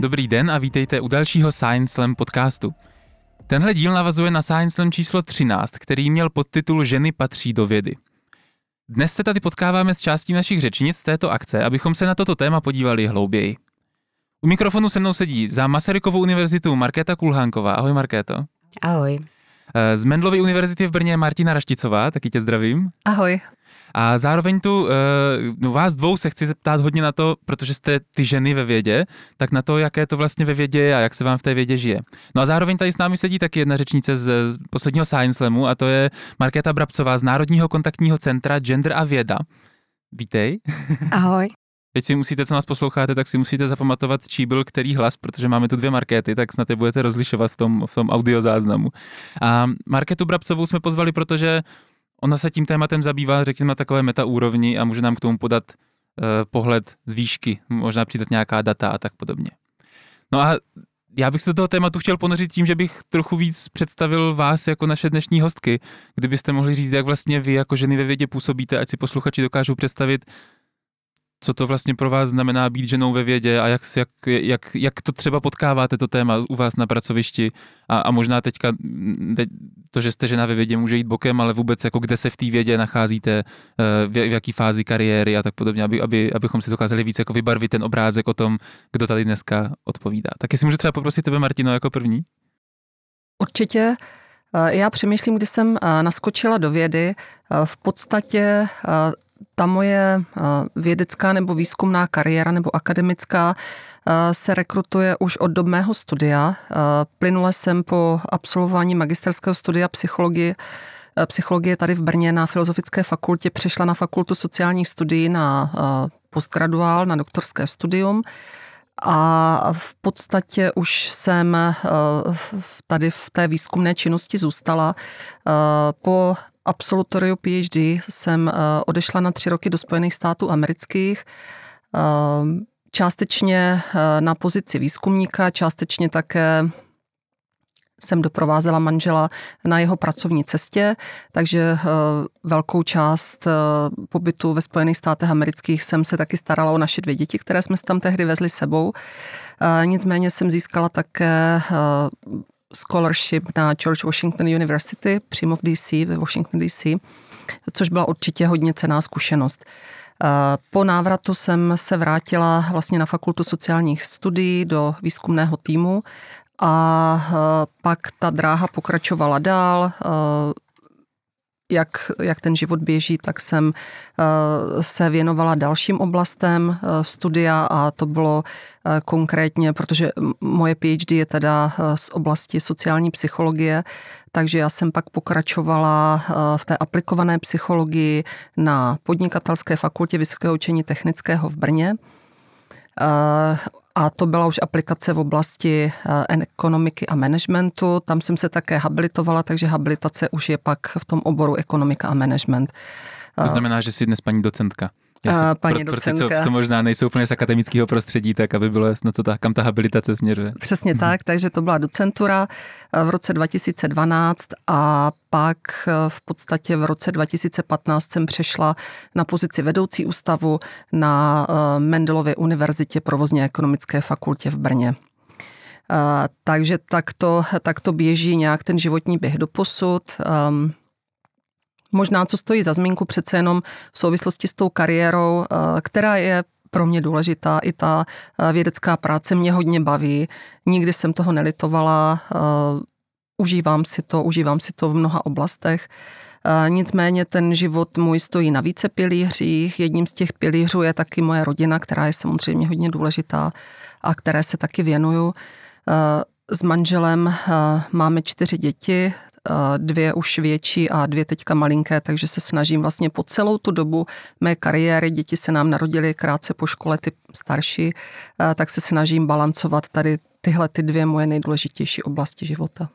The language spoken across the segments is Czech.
Dobrý den a vítejte u dalšího Science Slam podcastu. Tenhle díl navazuje na Science Slam číslo 13, který měl podtitul Ženy patří do vědy. Dnes se tady potkáváme s částí našich řečnic z této akce, abychom se na toto téma podívali hlouběji. U mikrofonu se mnou sedí za Masarykovou univerzitu Markéta Kulhánková. Ahoj Markéto. Ahoj. Eh, z Mendlovy univerzity v Brně Martina Rašticová, taky tě zdravím. Ahoj. A zároveň tu, uh, no vás dvou se chci zeptat hodně na to, protože jste ty ženy ve vědě, tak na to, jaké to vlastně ve vědě je a jak se vám v té vědě žije. No a zároveň tady s námi sedí taky jedna řečnice z, z posledního Science Slamu a to je Markéta Brabcová z Národního kontaktního centra Gender a věda. Vítej. Ahoj. Teď si musíte, co nás posloucháte, tak si musíte zapamatovat, čí byl který hlas, protože máme tu dvě markety, tak snad je budete rozlišovat v tom, v tom audiozáznamu. A Marketu Brabcovou jsme pozvali, protože Ona se tím tématem zabývá, řekněme, na takové metaúrovni a může nám k tomu podat uh, pohled z výšky, možná přidat nějaká data a tak podobně. No a já bych se do toho tématu chtěl ponořit tím, že bych trochu víc představil vás jako naše dnešní hostky. Kdybyste mohli říct, jak vlastně vy jako ženy ve vědě působíte, ať si posluchači dokážou představit, co to vlastně pro vás znamená být ženou ve vědě a jak, jak, jak, jak to třeba potkáváte to téma u vás na pracovišti a, a možná teďka teď, to, že jste žena ve vědě může jít bokem, ale vůbec jako kde se v té vědě nacházíte, eh, v, jaký fázi kariéry a tak podobně, aby, aby, abychom si dokázali víc jako vybarvit ten obrázek o tom, kdo tady dneska odpovídá. Tak jestli můžu třeba poprosit tebe, Martino, jako první? Určitě. Eh, já přemýšlím, když jsem eh, naskočila do vědy, v podstatě ta moje vědecká nebo výzkumná kariéra nebo akademická se rekrutuje už od dob mého studia. Plynule jsem po absolvování magisterského studia psychologie psychologie tady v Brně na Filozofické fakultě přešla na fakultu sociálních studií na postgraduál, na doktorské studium. A v podstatě už jsem tady v té výzkumné činnosti zůstala. Po absolutoriu PhD jsem odešla na tři roky do Spojených států amerických částečně eh, na pozici výzkumníka, částečně také jsem doprovázela manžela na jeho pracovní cestě, takže eh, velkou část eh, pobytu ve Spojených státech amerických jsem se taky starala o naše dvě děti, které jsme tam tehdy vezli sebou. Nicméně jsem získala také scholarship na George Washington University přímo v DC, ve Washington DC, což byla určitě hodně cená zkušenost. Po návratu jsem se vrátila vlastně na fakultu sociálních studií do výzkumného týmu a e, pak ta dráha pokračovala dál. E, jak, jak ten život běží, tak jsem eh, se věnovala dalším oblastem eh, studia a to bylo eh, konkrétně, protože moje PhD je teda z oblasti sociální psychologie, takže já jsem pak pokračovala v té aplikované psychologii na podnikatelské fakultě Vysokého učení technického v Brně. A to byla už aplikace v oblasti eh, ekonomiky a managementu. Tam jsem se také habilitovala, takže habilitace už je pak v tom oboru ekonomika a management. To znamená, že jsi dnes paní docentka. A, paní pro, docentka. Pro ty, co, co možná nejsou úplně z akademického prostředí, tak aby bylo jasno, co ta, kam ta habilitace směřuje. Přesně tak, takže to byla docentura eh, v roce 2012 a pak eh, v podstatě v roce 2015 jsem přešla na pozici vedoucí ústavu na eh, Mendelově univerzitě provozně ekonomické fakultě v Brně. Takže tak to, tak to běží nějak ten životní běh do posud. Um, Možná, co stojí za zmínku přece jenom v souvislosti s tou kariérou, eh, která je pro mě důležitá. I ta eh, vědecká práce mě hodně baví. Nikdy jsem toho nelitovala. Eh, užívám si to, užívám si to v mnoha oblastech. Nicméně ten život můj stojí na více pilířích. Jedním z těch pilířů je taky moje rodina, která je samozřejmě hodně důležitá a které se taky věnuju. S manželem máme čtyři děti, dvě už větší a dvě teďka malinké, takže se snažím vlastně po celou tu dobu mé kariéry, děti se nám narodily krátce po škole, ty starší, tak se snažím balancovat tady tyhle ty dvě moje nejdůležitější oblasti života.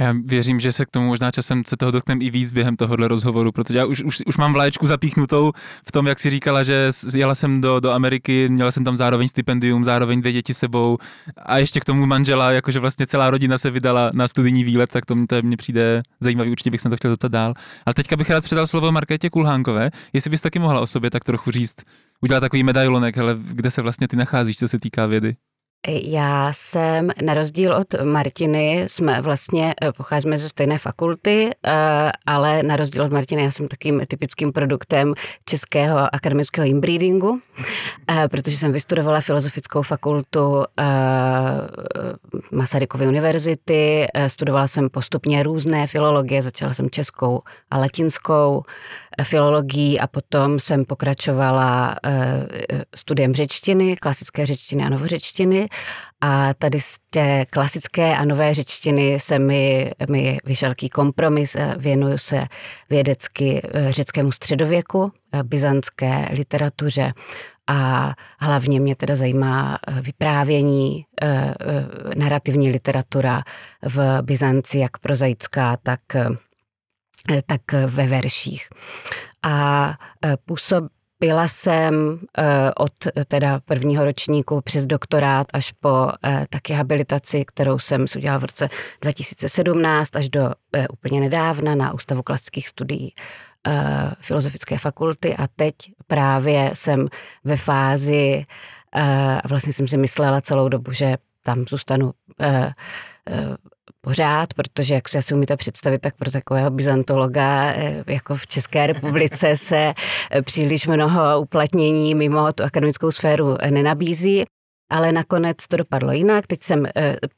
A já věřím, že se k tomu možná časem se toho dotkneme i víc během tohohle rozhovoru, protože já už, už, už mám vlaječku zapíchnutou v tom, jak si říkala, že jela jsem do, do Ameriky, měla jsem tam zároveň stipendium, zároveň dvě děti sebou a ještě k tomu manžela, jakože vlastně celá rodina se vydala na studijní výlet, tak to, to mně přijde zajímavý, určitě bych se to chtěl zeptat dál. Ale teďka bych rád předal slovo Markétě Kulhánkové, jestli bys taky mohla o sobě tak trochu říct, udělat takový medailonek, ale kde se vlastně ty nacházíš, co se týká vědy? Já jsem, na rozdíl od Martiny, jsme vlastně, eh, pocházíme ze stejné fakulty, eh, ale na rozdíl od Martiny, já jsem takým typickým produktem českého akademického inbreedingu, eh, protože jsem vystudovala filozofickou fakultu Masarykovy univerzity, studovala jsem postupně různé filologie, začala jsem českou a latinskou filologií a potom jsem pokračovala studiem řečtiny, klasické řečtiny a novořečtiny. A tady z té klasické a nové řečtiny se mi, mi vyšelký kompromis, věnuju se vědecky eh, řeckému středověku, eh, byzantské literatuře. A hlavně mě teda zajímá eh, vyprávění, narrativní literatura v Byzanci, jak prozaická, tak tak ve verších. A působ, byla jsem eh, od teda prvního ročníku přes doktorát až po eh, taky habilitaci, kterou jsem udělala v roce 2017 až do eh, úplně nedávna na Ústavu klasických studií Filozofické fakulty a teď právě jsem ve fázi, vlastně jsem si myslela celou dobu, že tam zůstanu pořád, protože jak si asi umíte představit, tak pro takového byzantologa eh, jako v České republice se eh, příliš mnoho uplatnění mimo tu akademickou sféru eh, nenabízí. Ale nakonec to dopadlo jinak. Teď jsem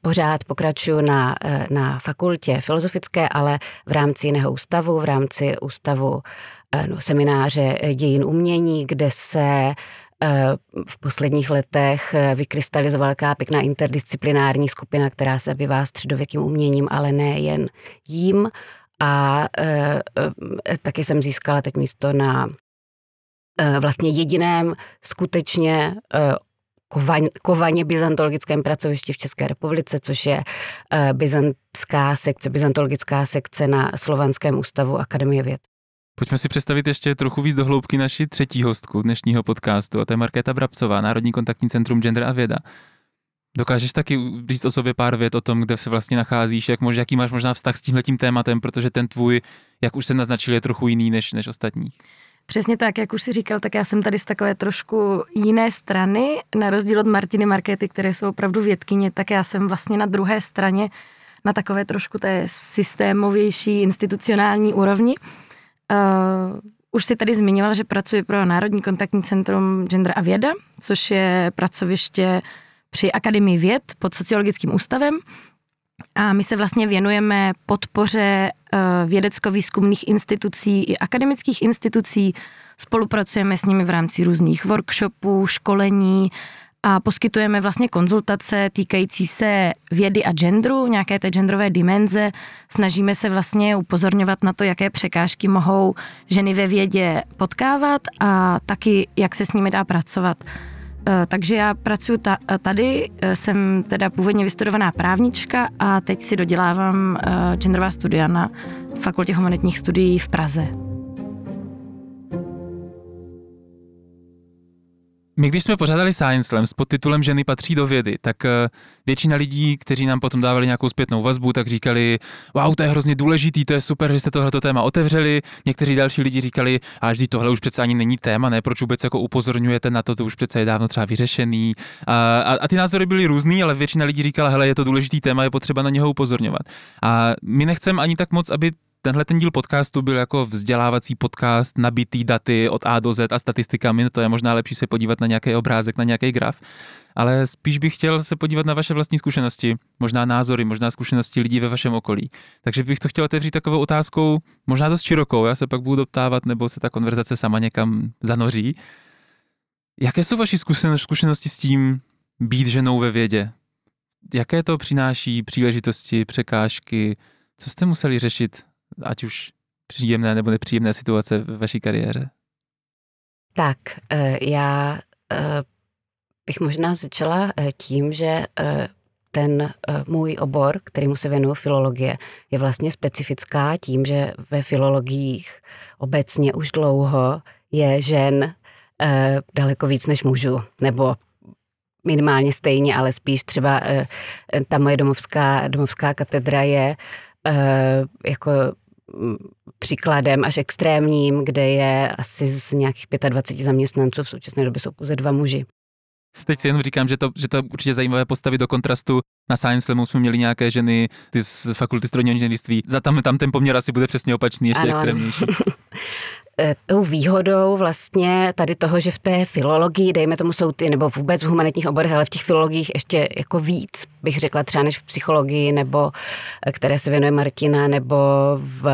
pořád pokračuju na, na fakultě filozofické, ale v rámci jiného ústavu, v rámci ústavu no, semináře dějin umění, kde se v posledních letech eh, vykrystalizovala velká pěkná interdisciplinární skupina, která se zabývá středověkým uměním, ale ne jen jím. A e, e, taky jsem získala teď místo na vlastně jediném skutečně kovaně byzantologickém pracovišti v České republice, což je byzantská sekce, byzantologická sekce na Slovanském ústavu Akademie věd. Pojďme si představit ještě trochu víc do hloubky naši třetí hostku dnešního podcastu, a to je Markéta Brabcová, Národní kontaktní centrum Gender a věda. Dokážeš taky říct o sobě pár vět o tom, kde se vlastně nacházíš, jak mož, jaký máš možná vztah s tímhletím tématem, protože ten tvůj, jak už se naznačil, je trochu jiný než, než ostatní. Přesně tak, jak už si říkal, tak já jsem tady z takové trošku jiné strany, na rozdíl od Martiny Markety, které jsou opravdu vědkyně, tak já jsem vlastně na druhé straně, na takové trošku té systémovější institucionální úrovni. Uh, už si tady zmiňovala, že pracuji pro Národní kontaktní centrum Gender a věda, což je pracoviště při Akademii věd pod sociologickým ústavem. A my se vlastně věnujeme podpoře uh, vědecko-výzkumných institucí i akademických institucí. Spolupracujeme s nimi v rámci různých workshopů, školení, a poskytujeme vlastně konzultace týkající se vědy a genderu, nějaké té genderové dimenze. Snažíme se vlastně upozorňovat na to, jaké překážky mohou ženy ve vědě potkávat a taky, jak se s nimi dá pracovat. Eh, takže já pracuji tady, eh, jsem teda původně vystudovaná právnička a teď si dodělávám eh, genderová studia na Fakultě humanitních studií v Praze. My když jsme pořádali Science Slam s podtitulem Ženy patří do vědy, tak eh, většina lidí, kteří nám potom dávali nějakou zpětnou vazbu, tak říkali, wow, to je hrozně důležitý, to je super, že jste tohleto téma otevřeli. Někteří další lidi říkali, a vždy tohle už přece ani není téma, ne, proč vůbec jako upozorňujete na to, to už přece je dávno třeba vyřešený. A, a, a ty názory byly různý, ale většina lidí říkala, hele, je to důležitý téma, je potřeba na něho upozorňovat. A my nechceme ani tak moc, aby tenhle ten díl podcastu byl jako vzdělávací podcast, nabitý daty od A do Z a statistikami, to je možná lepší se podívat na nějaký obrázek, na nějaký graf, ale spíš bych chtěl se podívat na vaše vlastní zkušenosti, možná názory, možná zkušenosti lidí ve vašem okolí. Takže bych to chtěl otevřít takovou otázkou, možná dost širokou, já se pak budu doptávat, nebo se ta konverzace sama někam zanoří. Jaké jsou vaše zkušenosti s tím být ženou ve vědě? Jaké to přináší příležitosti, překážky? Co jste museli řešit ať už příjemné nebo nepříjemné situace ve vaší kariéře? Tak, eh, já eh, bych možná začala eh, tím, že ten můj obor, kterýmu se věnuju filologie, je vlastně specifická tím, že ve filologiích obecně už dlouho je žen daleko víc než mužů, nebo minimálně stejně, ale spíš třeba ta moje domovská, domovská katedra je jako příkladem až extrémním, kde je asi z nějakých 25 zaměstnanců, v současné době jsou pouze dva muži. Teď si jenom říkám, že to, že to určitě zajímavé postavit do kontrastu. Na Science Slamu jsme měli nějaké ženy ty z fakulty strojního inženýrství. Za tam, tam ten poměr asi bude přesně opačný, ještě ano, extrémnější. E, tou výhodou vlastně tady toho, že v té filologii, dejme tomu jsou ty, nebo vůbec v humanitních oborech, ale v těch filologiích ještě jako víc, bych řekla třeba než v psychologii, nebo e, které se věnuje Martina, nebo v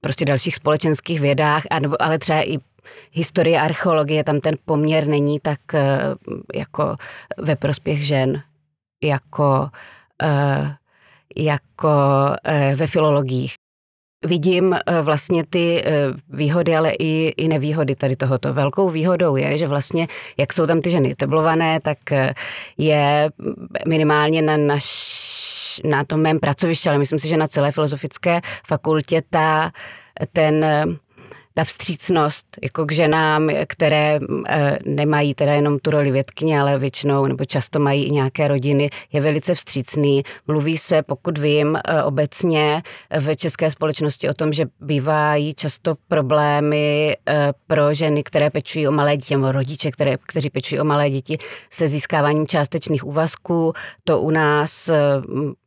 prostě dalších společenských vědách, nebo, ale třeba i historie archeologie, tam ten poměr není tak e, jako ve prospěch žen, jako, jako ve filologiích vidím eh, vlastně ty eh, výhody, ale i, i nevýhody tady tohoto. Velkou výhodou je, že vlastně, jak jsou tam ty ženy teblované, tak eh, je minimálně na naš na tom mém pracovišti, ale myslím si, že na celé filozofické fakultě ta, ten ta vstřícnost jako k ženám, které e, nemají teda jenom tu roli vědkyně, ale většinou nebo často mají i nějaké rodiny, je velice vstřícný. Mluví se, pokud vím, e, obecně v české společnosti o tom, že bývají často problémy e, pro ženy, které pečují o malé děti, nebo rodiče, které, kteří pečují o malé děti, se získáváním částečných úvazků. To u nás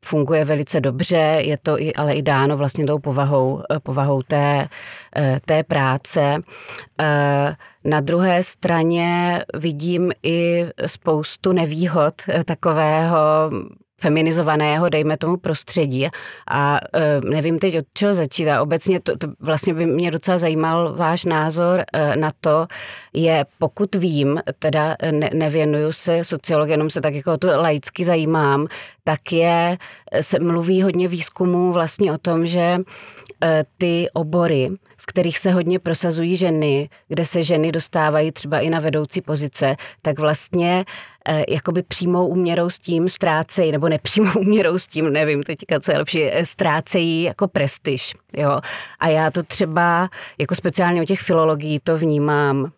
funguje velice dobře, je to i, ale i dáno vlastně tou povahou, povahou té, té práce. Eh, na druhé straně vidím i spoustu nevýhod takového feminizovaného, dejme tomu, prostředí. A nevím teď, od čeho začít. A obecně to, to vlastně by mě docela zajímal váš názor na to, je, pokud vím, teda ne, nevěnuju se sociologii, jenom se tak jako to laicky zajímám, tak je, se mluví hodně výzkumů vlastně o tom, že Eh, ty obory, v kterých se hodně prosazují ženy, kde se ženy dostávají třeba i na vedoucí pozice, tak vlastně eh, jakoby přímou úměrou s tím ztrácejí, nebo nepřímou úměrou s tím, nevím teďka, co je lepší, eh, ztrácejí jako prestiž. Jo? A já to třeba, jako speciálně u těch filologií to vnímám.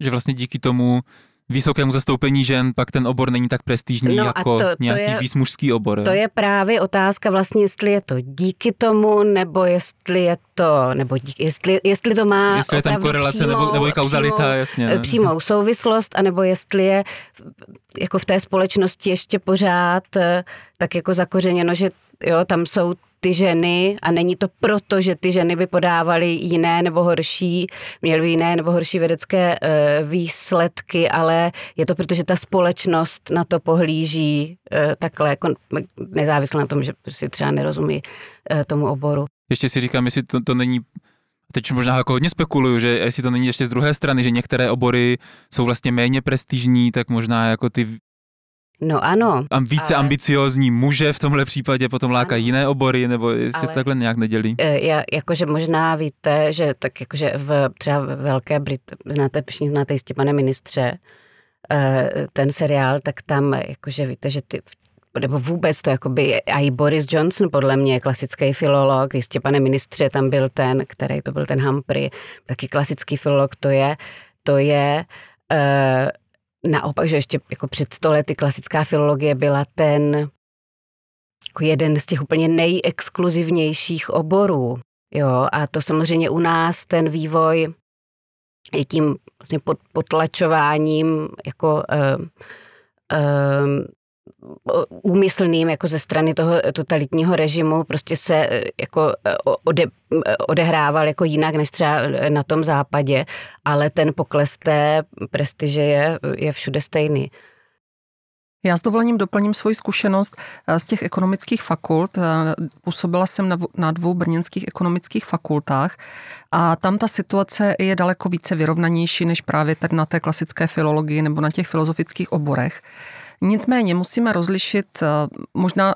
Že vlastně díky tomu vysokému zastoupení žen, pak ten obor není tak prestižní no jako to, to nějaký je, víc mužský obor. To je právě otázka vlastně, jestli je to díky tomu, nebo jestli je to, nebo díky, jestli, jestli to má Jestli je tam korelace přímou, nebo, nebo i kauzalita, přímou, jasně. Přímou souvislost, anebo jestli je jako v té společnosti ještě pořád eh, tak jako zakořeněno, že jo, tam jsou ty ženy a není to proto, že ty ženy by podávaly jiné nebo horší, měly by jiné nebo horší vědecké e, výsledky, ale je to proto, že ta společnost na to pohlíží e, takhle, jako nezávisle na tom, že si třeba nerozumí e, tomu oboru. Ještě si říkám, jestli to, to není teď možná jako hodně spekuluju, že jestli to není ještě z druhé strany, že některé obory jsou vlastně méně prestižní, tak možná jako ty No ano. A více ale... ambiciozní muže v tomhle případě potom lákají jiné obory, nebo jestli ale... se takhle nějak nedělí? E, já, jakože možná víte, že tak jakože v třeba v Velké Brit, znáte, znáte jistě pane ministře, e, ten seriál, tak tam jakože víte, že ty nebo vůbec to jakoby, a i Boris Johnson podle mě klasický filolog, jistě pane ministře, tam byl ten, který to byl ten Humphrey, taky klasický filolog, to je, to je uh, naopak, že ještě jako před sto lety klasická filologie byla ten jako jeden z těch úplně nejexkluzivnějších oborů. Jo, a to samozřejmě u nás ten vývoj je tím vlastně potlačováním jako uh, úmyslným jako ze strany toho totalitního režimu prostě se eh, jako eh, ode, eh, odehrával jako jinak než třeba na tom západě, ale ten pokles té prestiže je, je všude stejný. Já s dovolením doplním svoji zkušenost z těch ekonomických fakult. Působila jsem na dvou brněnských ekonomických fakultách a tam ta situace je daleko více vyrovnanější než právě tady na té klasické filologii nebo na těch filozofických oborech. Nicméně musíme rozlišit eh, možná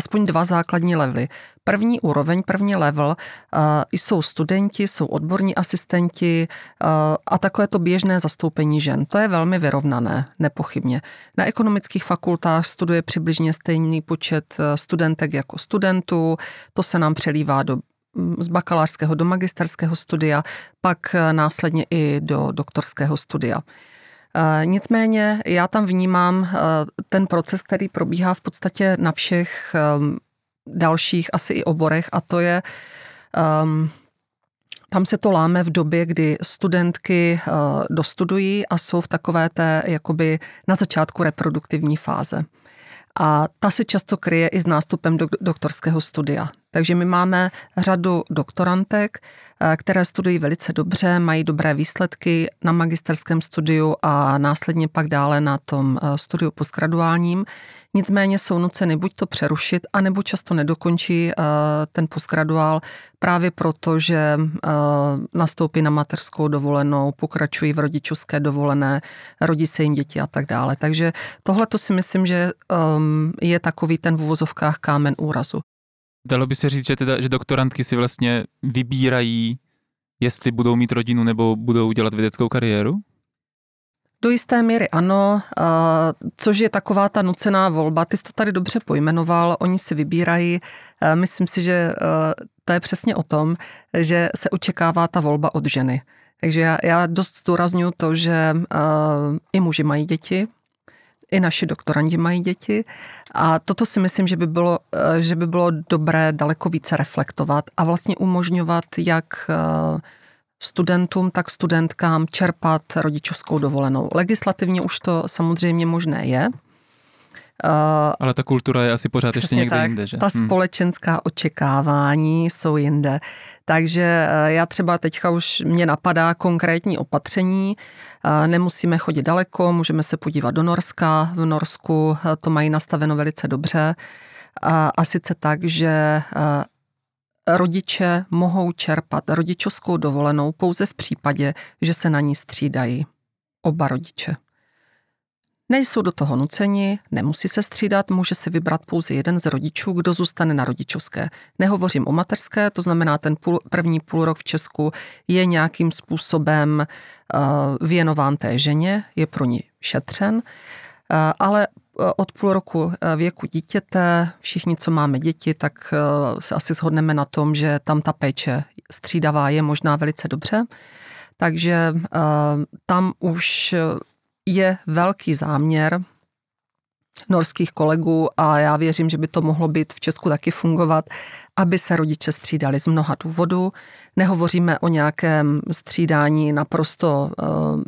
aspoň dva základní levely. První úroveň, první level uh, jsou studenti, jsou odborní asistenti uh, a takové to běžné zastoupení žen. To je velmi vyrovnané, nepochybně. Na ekonomických fakultách studuje přibližně stejný počet studentek jako studentů, to se nám přelívá do mm, z bakalářského do magisterského studia, pak následně i do doktorského studia. Eh, nicméně já tam vnímám eh, ten proces, který probíhá v podstatě na všech ehm, dalších asi i oborech a to je um, tam se to láme v době, kdy studentky dostudují a jsou v takové té jakoby na začátku reproduktivní fáze. A ta se často kryje i s nástupem do doktorského studia. Takže my máme řadu doktorantek, eh, které studují velice dobře, mají dobré výsledky na magisterském studiu a následně pak dále na tom eh, studiu postgraduálním. Nicméně jsou nuceny buď to přerušit, anebo často nedokončí eh, ten postgraduál právě proto, že nastoupí na mateřskou dovolenou, pokračují v rodičovské dovolené, rodí se jim děti a tak dále. Takže tohle to si myslím, že ehm, je takový ten v uvozovkách kámen úrazu. Dalo by se říct, že, teda, že doktorantky si vlastně vybírají, jestli budou mít rodinu nebo budou dělat vědeckou kariéru? Do jisté míry ano, což je taková ta nucená volba. Ty jsi to tady dobře pojmenoval, oni si vybírají. Myslím si, že to je přesně o tom, že se očekává ta volba od ženy. Takže já, já dost zdůraznuju to, že i muži mají děti, i naši doktorandi mají děti a toto si myslím, že by bylo, eh, že by bylo dobré daleko více reflektovat a vlastně umožňovat jak eh, studentům, tak studentkám čerpat rodičovskou dovolenou. Legislativně už to samozřejmě možné je, Ale ta kultura je asi pořád ještě někde tak, jinde, že? Ta hmm. společenská očekávání jsou jinde. Takže uh, já třeba teďka už mě napadá konkrétní opatření. Uh, nemusíme chodit daleko, můžeme se podívat do Norska. V Norsku to mají nastaveno velice dobře. A sice tak, že rodiče mohou čerpat rodičovskou dovolenou pouze v případě, že se na ní střídají oba rodiče. Nejsou do toho nuceni, nemusí se střídat, může si vybrat pouze jeden z rodičů, kdo zůstane na rodičovské. Nehovořím o materské, to znamená, ten půl, první půl rok v Česku je nějakým způsobem uh, věnován té ženě, je pro ní šetřen, uh, ale eh, od půl roku věku dítěte, všichni, co máme děti, tak se asi shodneme na tom, že tam ta péče střídavá je možná velice dobře. Takže tam už je velký záměr norských kolegů a já věřím, že by to mohlo být v Česku taky fungovat, aby se rodiče střídali z mnoha důvodů. Nehovoříme o nějakém střídání naprosto uh,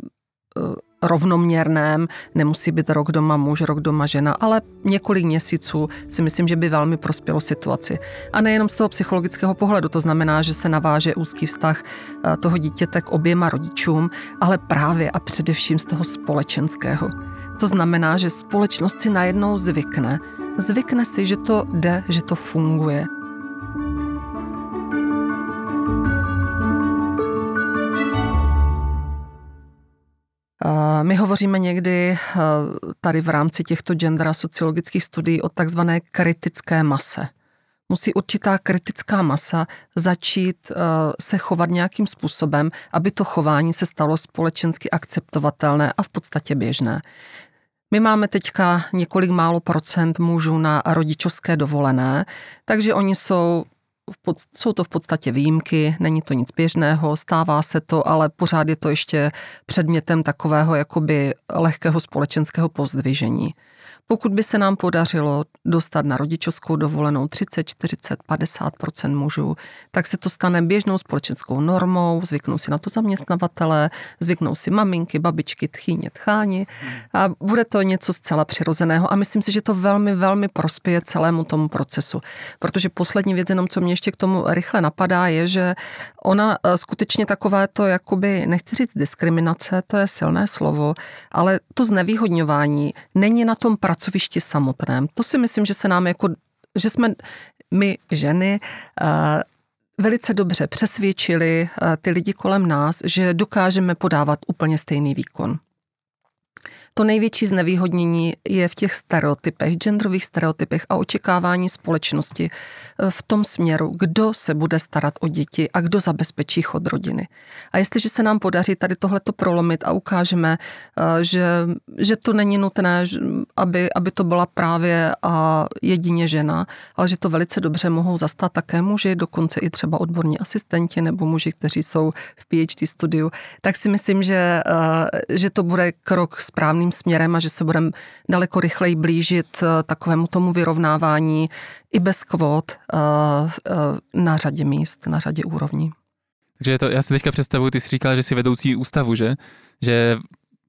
uh, rovnoměrném, nemusí být rok doma muž, rok doma žena, ale několik měsíců si myslím, že by velmi prospělo situaci. A nejenom z toho psychologického pohledu, to znamená, že se naváže úzký vztah eh, toho dítěte k oběma rodičům, ale právě a především z toho společenského. To znamená, že společnost si najednou zvykne. Zvykne si, že to jde, že to funguje. My hovoříme někdy eh, tady v rámci těchto gender sociologických studií o takzvané kritické mase. Musí určitá kritická masa začít eh, se chovat nějakým způsobem, aby to chování se stalo společensky akceptovatelné a v podstatě běžné. My máme teďka několik málo procent mužů na rodičovské dovolené, takže oni jsou pod, jsou to v podstatě výjimky, není to nic běžného, stává se to, ale pořád je to ještě předmětem takového jakoby lehkého společenského pozdvižení. Pokud by se nám podařilo dostat na rodičovskou dovolenou 30, 40, 50% mužů, tak se to stane běžnou společenskou normou, zvyknou si na to zaměstnavatele, zvyknou si maminky, babičky, tchýně, tcháni a bude to něco zcela přirozeného a myslím si, že to velmi, velmi prospěje celému tomu procesu. Protože poslední věc, jenom co mě ještě k tomu rychle napadá, je, že ona e, skutečně takové to, jakoby, nechci říct diskriminace, to je silné slovo, ale to znevýhodňování není na tom pracovišti samotném. To si myslím, že se nám jako, že jsme my ženy eh, velice dobře přesvědčili eh, ty lidi kolem nás, že dokážeme podávat úplně stejný výkon. To největší znevýhodnění je v těch stereotypech, genderových stereotypech a očekávání společnosti eh, v tom směru, kdo se bude starat o děti a kdo zabezpečí chod rodiny. A jestliže se nám podaří tady tohleto prolomit a ukážeme, eh, že, že to není nutné, aby, aby to byla právě a jedině žena, ale že to velice dobře mohou zastat také muži, dokonce i třeba odborní asistenti nebo muži, kteří jsou v PhD studiu, tak si myslím, že, eh, že to bude krok správný správným směrem a že se budeme daleko rychleji blížit eh, takovému tomu vyrovnávání i bez kvót eh, eh, na řadě míst, na řadě úrovní. Takže to, já si teďka představuji, ty jsi říkala, že jsi vedoucí ústavu, že? Že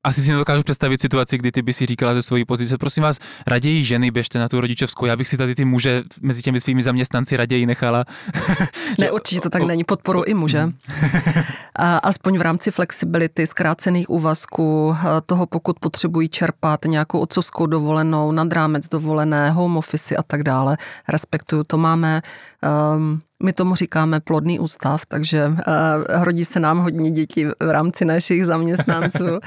asi si nedokážu představit situaci, kdy ty by si říkala ze svojí pozice, prosím vás, raději ženy běžte na tu rodičovskou, já bych si tady ty muže mezi těmi svými zaměstnanci raději nechala. ne, určitě to tak není, podporu i muže. A aspoň v rámci flexibility, zkrácených úvazků, toho pokud potřebují čerpat nějakou otcovskou dovolenou, nad rámec dovolené, home office a tak dále, respektuju, to máme um, my tomu říkáme plodný ústav, takže uh, rodí se nám hodně dětí v rámci našich zaměstnanců. uh,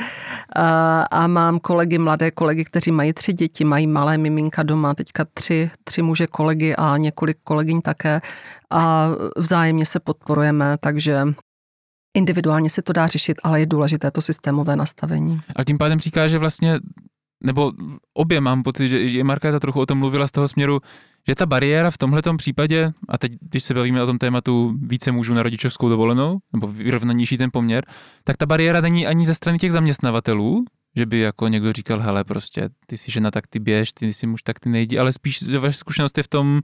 a mám kolegy, mladé kolegy, kteří mají tři děti, mají malé miminka doma, teďka tři, tři muže kolegy a několik kolegyň také. A vzájemně se podporujeme, takže individuálně se to dá řešit, ale je důležité to systémové nastavení. A tím pádem říká, že vlastně nebo obě mám pocit, že i Markéta trochu o tom mluvila z toho směru, že ta bariéra v tomhle případě, a teď, když se bavíme o tom tématu více mužů na rodičovskou dovolenou, nebo vyrovnanější ten poměr, tak ta bariéra není ani ze strany těch zaměstnavatelů, že by jako někdo říkal, hele, prostě, ty jsi žena, tak ty běž, ty jsi muž, tak ty nejdi, ale spíš vaše zkušenost je v tom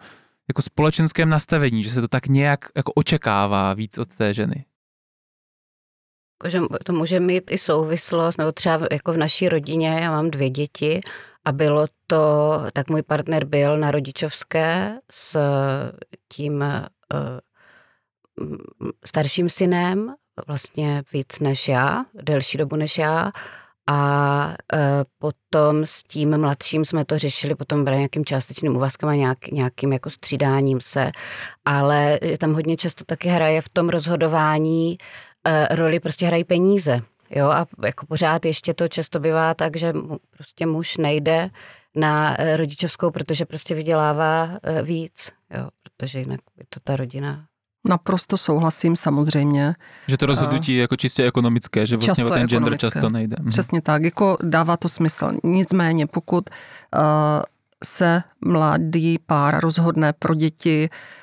jako společenském nastavení, že se to tak nějak jako očekává víc od té ženy. Že to může mít i souvislost, nebo třeba jako v naší rodině, já mám dvě děti a bylo to, tak můj partner byl na rodičovské s tím uh, starším synem, vlastně víc než já, delší dobu než já. A uh, potom s tím mladším jsme to řešili potom nějakým částečným úvazkem a nějak, nějakým jako střídáním se. Ale tam hodně často taky hraje v tom rozhodování roli prostě hrají peníze. Jo, a jako pořád ještě to často bývá tak, že prostě muž nejde na eh, rodičovskou, protože prostě vydělává eh, víc, jo, protože jinak je to ta rodina Naprosto souhlasím, samozřejmě. Že to rozhodnutí je jako čistě ekonomické, že vlastně často ten gender často nejde. Mhm. Přesně tak, jako dává to smysl. Nicméně, pokud uh, se mladý pár rozhodne pro děti uh, Eh,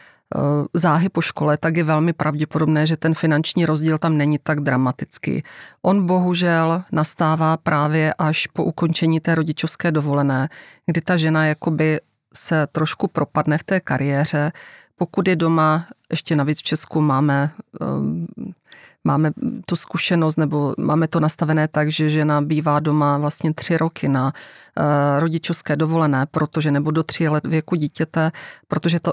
záhy po škole, tak je velmi pravděpodobné, že ten finanční rozdíl tam není tak dramatický. On bohužel nastává právě až po ukončení té rodičovské dovolené, kdy ta žena jakoby se trošku propadne v té kariéře. Pokud je doma, ještě navíc v Česku máme eh, máme tu zkušenost, nebo máme to nastavené tak, že žena bývá doma vlastně tři roky na uh, rodičovské dovolené, protože nebo do tří let věku dítěte, protože to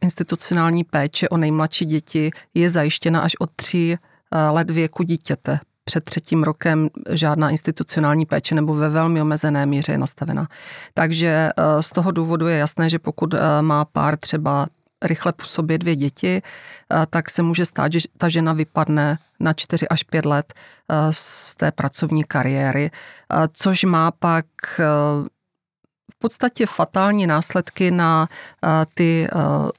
institucionální péče o nejmladší děti je zajištěna až od tří uh, let věku dítěte. Před třetím rokem žádná institucionální péče nebo ve velmi omezené míře je nastavena. Takže z toho důvodu je jasné, že pokud má pár třeba rychle po sobě dvě děti, eh, tak se může stát, že ta žena vypadne na čtyři až pět let eh, z té pracovní kariéry, eh, což má pak v podstatě fatální následky na ty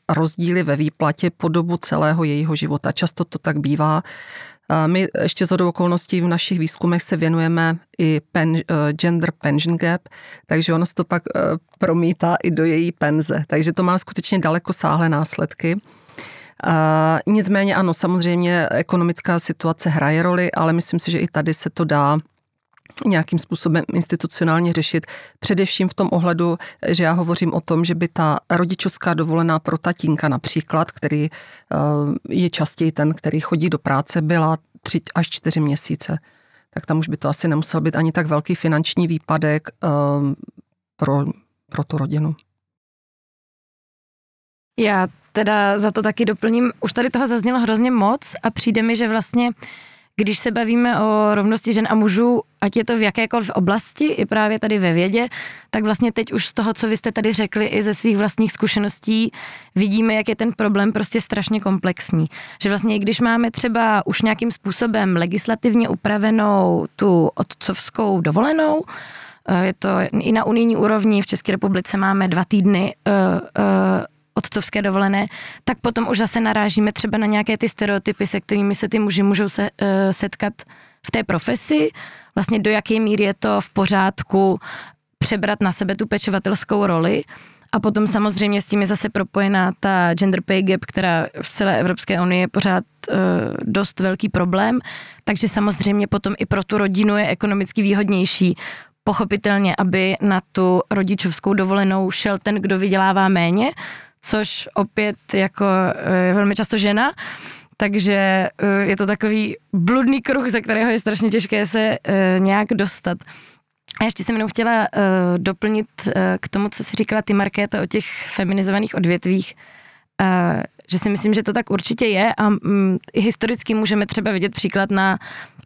rozdíly ve výplatě po dobu celého jejího života. Často to tak bývá. My ještě z okolností v našich výzkumech se věnujeme i pen, gender pension gap, takže ono se to pak promítá i do její penze. Takže to má skutečně daleko sáhlé následky. Uh, nicméně ano, samozřejmě ekonomická situace hraje roli, ale myslím si, že i tady se to dá nějakým způsobem institucionálně řešit. Především v tom ohledu, že já hovořím o tom, že by ta rodičovská dovolená pro tatínka například, který eh, je častěji ten, který chodí do práce, byla tři až čtyři měsíce. Tak tam už by to asi nemusel být ani tak velký finanční výpadek eh, pro, pro tu rodinu. Já teda za to taky doplním, už tady toho zaznělo hrozně moc a přijde mi, že vlastně když se bavíme o rovnosti žen a mužů, ať je to v jakékoliv oblasti, i právě tady ve vědě, tak vlastně teď už z toho, co vy jste tady řekli, i ze svých vlastních zkušeností, vidíme, jak je ten problém prostě strašně komplexní. Že vlastně, i když máme třeba už nějakým způsobem legislativně upravenou tu otcovskou dovolenou, eh, je to i na unijní úrovni, v České republice máme dva týdny uh, uh, otcovské dovolené, tak potom už zase narážíme třeba na nějaké ty stereotypy, se kterými se ty muži můžou se, uh, setkat v té profesi, vlastně do jaké míry je to v pořádku přebrat na sebe tu pečovatelskou roli. A potom samozřejmě s tím je zase propojená ta gender pay gap, která v celé Evropské unii je pořád uh, dost velký problém. Takže samozřejmě potom i pro tu rodinu je ekonomicky výhodnější pochopitelně, aby na tu rodičovskou dovolenou šel ten, kdo vydělává méně, což opět jako je velmi často žena, takže uh, je to takový bludný kruh, ze kterého je strašně těžké se uh, nějak dostat. A ještě jsem jenom chtěla doplnit k tomu, co si říkala ty, Markéta, o těch feminizovaných odvětvích, že si myslím, že to tak určitě je a um, historicky můžeme třeba vidět příklad na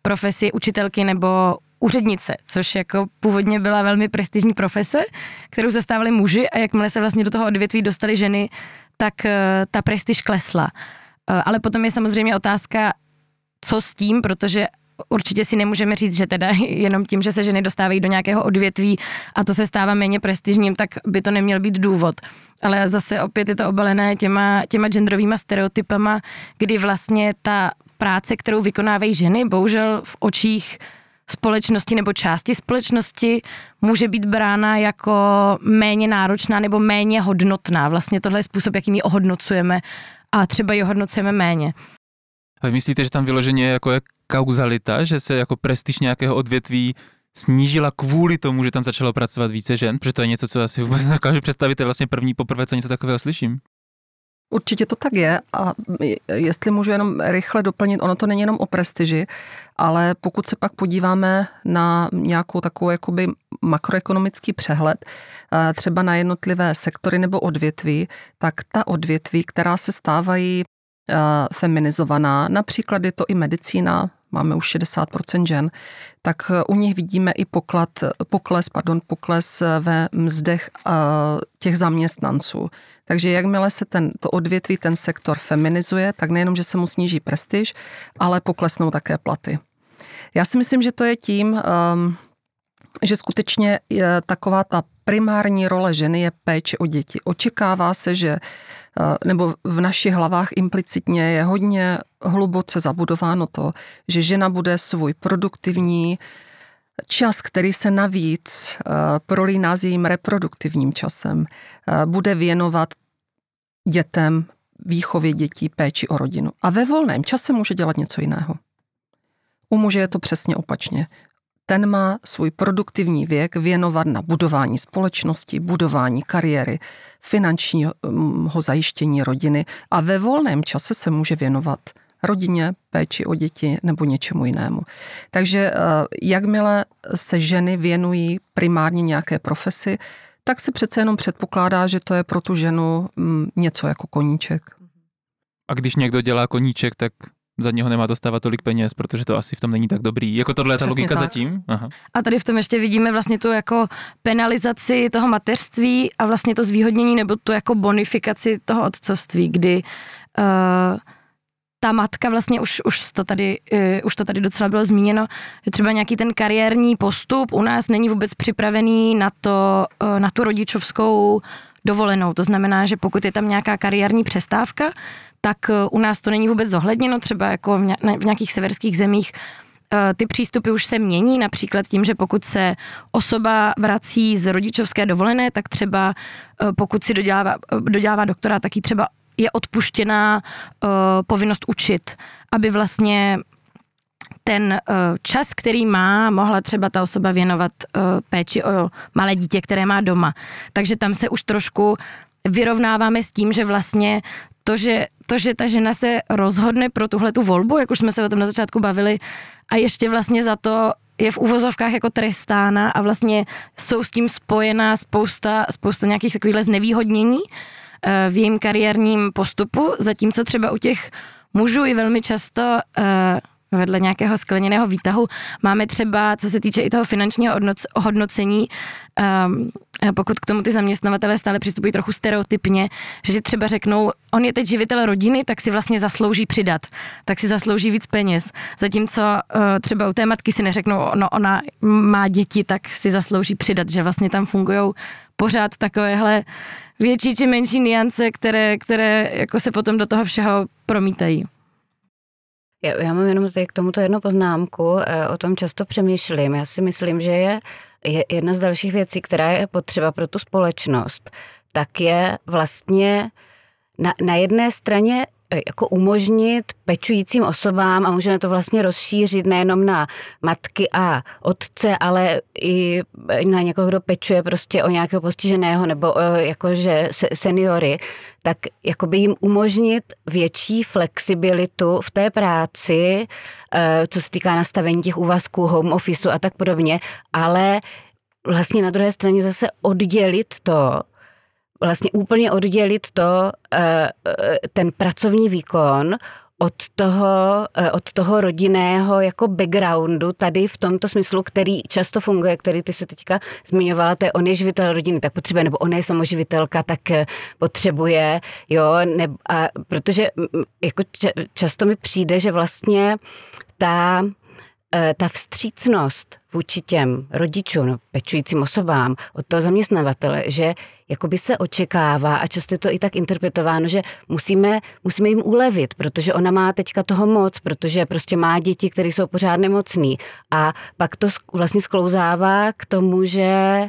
profesi učitelky nebo úřednice, což jako původně byla velmi prestižní profese, kterou zastávali muži a jakmile se vlastně do toho odvětví dostali ženy, tak uh, ta prestiž klesla. Uh, ale potom je samozřejmě otázka, co s tím, protože určitě si nemůžeme říct, že teda jenom tím, že se ženy dostávají do nějakého odvětví a to se stává méně prestižním, tak by to neměl být důvod. Ale zase opět je to obalené těma, těma genderovými stereotypama, kdy vlastně ta práce, kterou vykonávají ženy, bohužel v očích společnosti nebo části společnosti může být brána jako méně náročná nebo méně hodnotná. Vlastně tohle je způsob, jakým ji ohodnocujeme a třeba ji ohodnocujeme méně. A vy myslíte, že tam vyloženě jako je kauzalita, že se jako prestiž nějakého odvětví snížila kvůli tomu, že tam začalo pracovat více žen? Protože to je něco, co asi vůbec nedokážu představit, je vlastně první poprvé, co něco takového slyším. Určitě to tak je a jestli můžu jenom rychle doplnit, ono to není jenom o prestiži, ale pokud se pak podíváme na nějakou takovou jakoby makroekonomický přehled, eh, třeba na jednotlivé sektory nebo odvětví, tak ta odvětví, která se stávají eh, feminizovaná, například je to i medicína, máme už 60% žen, tak eh, u nich vidíme i poklad, pokles, pardon, pokles eh, ve mzdech eh, těch zaměstnanců. Takže jakmile se ten, to odvětví, ten sektor feminizuje, tak nejenom, že se mu sníží prestiž, ale poklesnou také platy. Já si myslím, že to je tím, ehm, že skutečně je taková ta primární role ženy je péče o děti. Očekává se, že nebo v našich hlavách implicitně je hodně hluboce zabudováno to, že žena bude svůj produktivní čas, který se navíc eh, prolíná s jejím reproduktivním časem, eh, bude věnovat dětem, výchově dětí, péči o rodinu. A ve volném čase může dělat něco jiného. U muže je to přesně opačně ten má svůj produktivní věk věnovat na budování společnosti, budování kariéry, finančního zajištění rodiny a ve volném čase se může věnovat rodině, péči o děti nebo něčemu jinému. Takže eh, jakmile se ženy věnují primárně nějaké profesi, tak se přece jenom předpokládá, že to je pro tu ženu mm, něco jako koníček. A když někdo dělá koníček, tak za něho nemá dostávat tolik peněz, protože to asi v tom není tak dobrý. Jako tohle je ta logika tak. zatím? Aha. A tady v tom ještě vidíme vlastně tu jako penalizaci toho mateřství a vlastně to zvýhodnění nebo tu jako bonifikaci toho otcovství, kdy uh, ta matka vlastně už, už, to tady, uh, už to tady docela bylo zmíněno, že třeba nějaký ten kariérní postup u nás není vůbec připravený na to, uh, na tu rodičovskou dovolenou. To znamená, že pokud je tam nějaká kariérní přestávka, tak eh, u nás to není vůbec zohledněno, třeba jako v nějakých severských zemích ty přístupy už se mění, například tím, že pokud se osoba vrací z rodičovské dovolené, tak třeba pokud si dodělává, dodělává doktora, tak jí třeba je odpuštěná povinnost učit, aby vlastně ten čas, který má, mohla třeba ta osoba věnovat péči o malé dítě, které má doma. Takže tam se už trošku vyrovnáváme s tím, že vlastně to, že, to, že ta žena se rozhodne pro tuhle tu volbu, jak už jsme se o tom na začátku bavili, a ještě vlastně za to je v úvozovkách jako trestána a vlastně jsou s tím spojená spousta, spousta nějakých takových znevýhodnění eh, v jejím kariérním postupu, zatímco třeba u těch mužů i velmi často eh, vedle nějakého skleněného výtahu. Máme třeba, co se týče i toho finančního hodnocení, um, pokud k tomu ty zaměstnavatele stále přistupují trochu stereotypně, že si třeba řeknou, on je teď živitel rodiny, tak si vlastně zaslouží přidat, tak si zaslouží víc peněz. Zatímco třeba u té matky si neřeknou, no ona má děti, tak si zaslouží přidat, že vlastně tam fungují pořád takovéhle větší či menší niance, které, které jako se potom do toho všeho promítají. Já, já mám jenom tady k tomuto jednu poznámku, eh, o tom často přemýšlím. Já si myslím, že je, je jedna z dalších věcí, která je potřeba pro tu společnost, tak je vlastně na, na jedné straně jako umožnit pečujícím osobám a můžeme to vlastně rozšířit nejenom na matky a otce, ale i na někoho, kdo pečuje prostě o nějakého postiženého nebo jakože seniory, tak jakoby jim umožnit větší flexibilitu v té práci, eh, co se týká nastavení těch úvazků, home officeu a tak podobně, ale vlastně na druhé straně zase oddělit to, vlastně úplně oddělit to, eh, eh, ten pracovní výkon od toho, eh, od toho rodinného jako backgroundu tady v tomto smyslu, který často funguje, který ty se teďka zmiňovala, to je on je živitel rodiny, tak potřebuje, nebo on je samoživitelka, tak potřebuje, jo, ne, a protože jako často mi přijde, že vlastně ta ta vstřícnost vůči těm rodičům, no, pečujícím osobám od toho zaměstnavatele, že jakoby se očekává a často je to i tak interpretováno, že musíme, musíme jim ulevit, protože ona má teďka toho moc, protože prostě má děti, které jsou pořád nemocný. A pak to vlastně sklouzává k tomu, že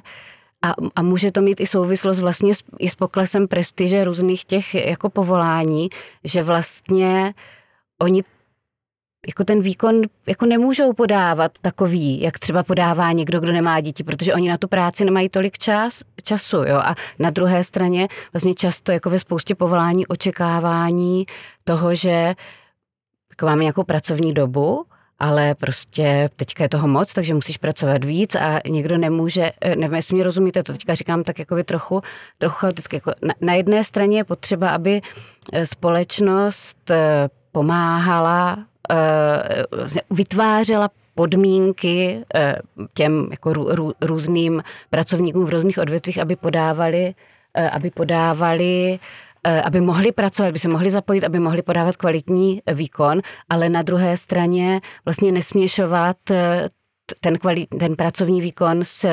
a, a může to mít i souvislost vlastně s, i s poklesem prestiže různých těch jako povolání, že vlastně oni jako ten výkon jako nemůžou podávat takový, jak třeba podává někdo, kdo nemá děti, protože oni na tu práci nemají tolik čas, času. Jo? A na druhé straně vlastně často jako ve spoustě povolání očekávání toho, že jako máme nějakou pracovní dobu, ale prostě teďka je toho moc, takže musíš pracovat víc a někdo nemůže, eh, nevím, jestli mě rozumíte, to teďka říkám tak jako by trochu, trochu chaoticky. Jako na, na jedné straně je potřeba, aby eh, společnost eh, pomáhala vytvářela podmínky eh, těm jako rů, rů, různým pracovníkům v různých odvětvích, aby podávali, eh, aby podávali aby mohli pracovat, aby se mohli zapojit, aby mohli podávat kvalitní výkon, ale na druhé straně vlastně nesměšovat ten, kvalit, ten pracovní výkon s,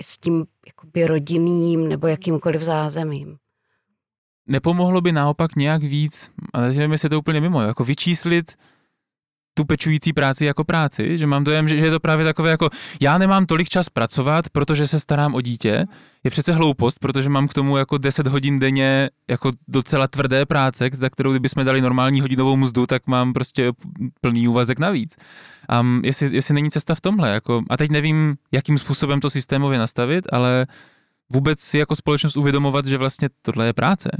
s tím jakoby rodinným nebo jakýmkoliv zázemím. Nepomohlo by naopak nějak víc, ale nevím, je to úplně mimo, jako vyčíslit tu pečující práci jako práci, že mám dojem, že, že je to právě takové jako já nemám tolik čas pracovat, protože se starám o dítě, je přece hloupost, protože mám k tomu jako 10 hodin denně jako docela tvrdé práce, za kterou kdybychom dali normální hodinovou mzdu, tak mám prostě plný úvazek navíc. Um, jestli, jestli není cesta v tomhle, jako, a teď nevím, jakým způsobem to systémově nastavit, ale vůbec si jako společnost uvědomovat, že vlastně tohle je práce.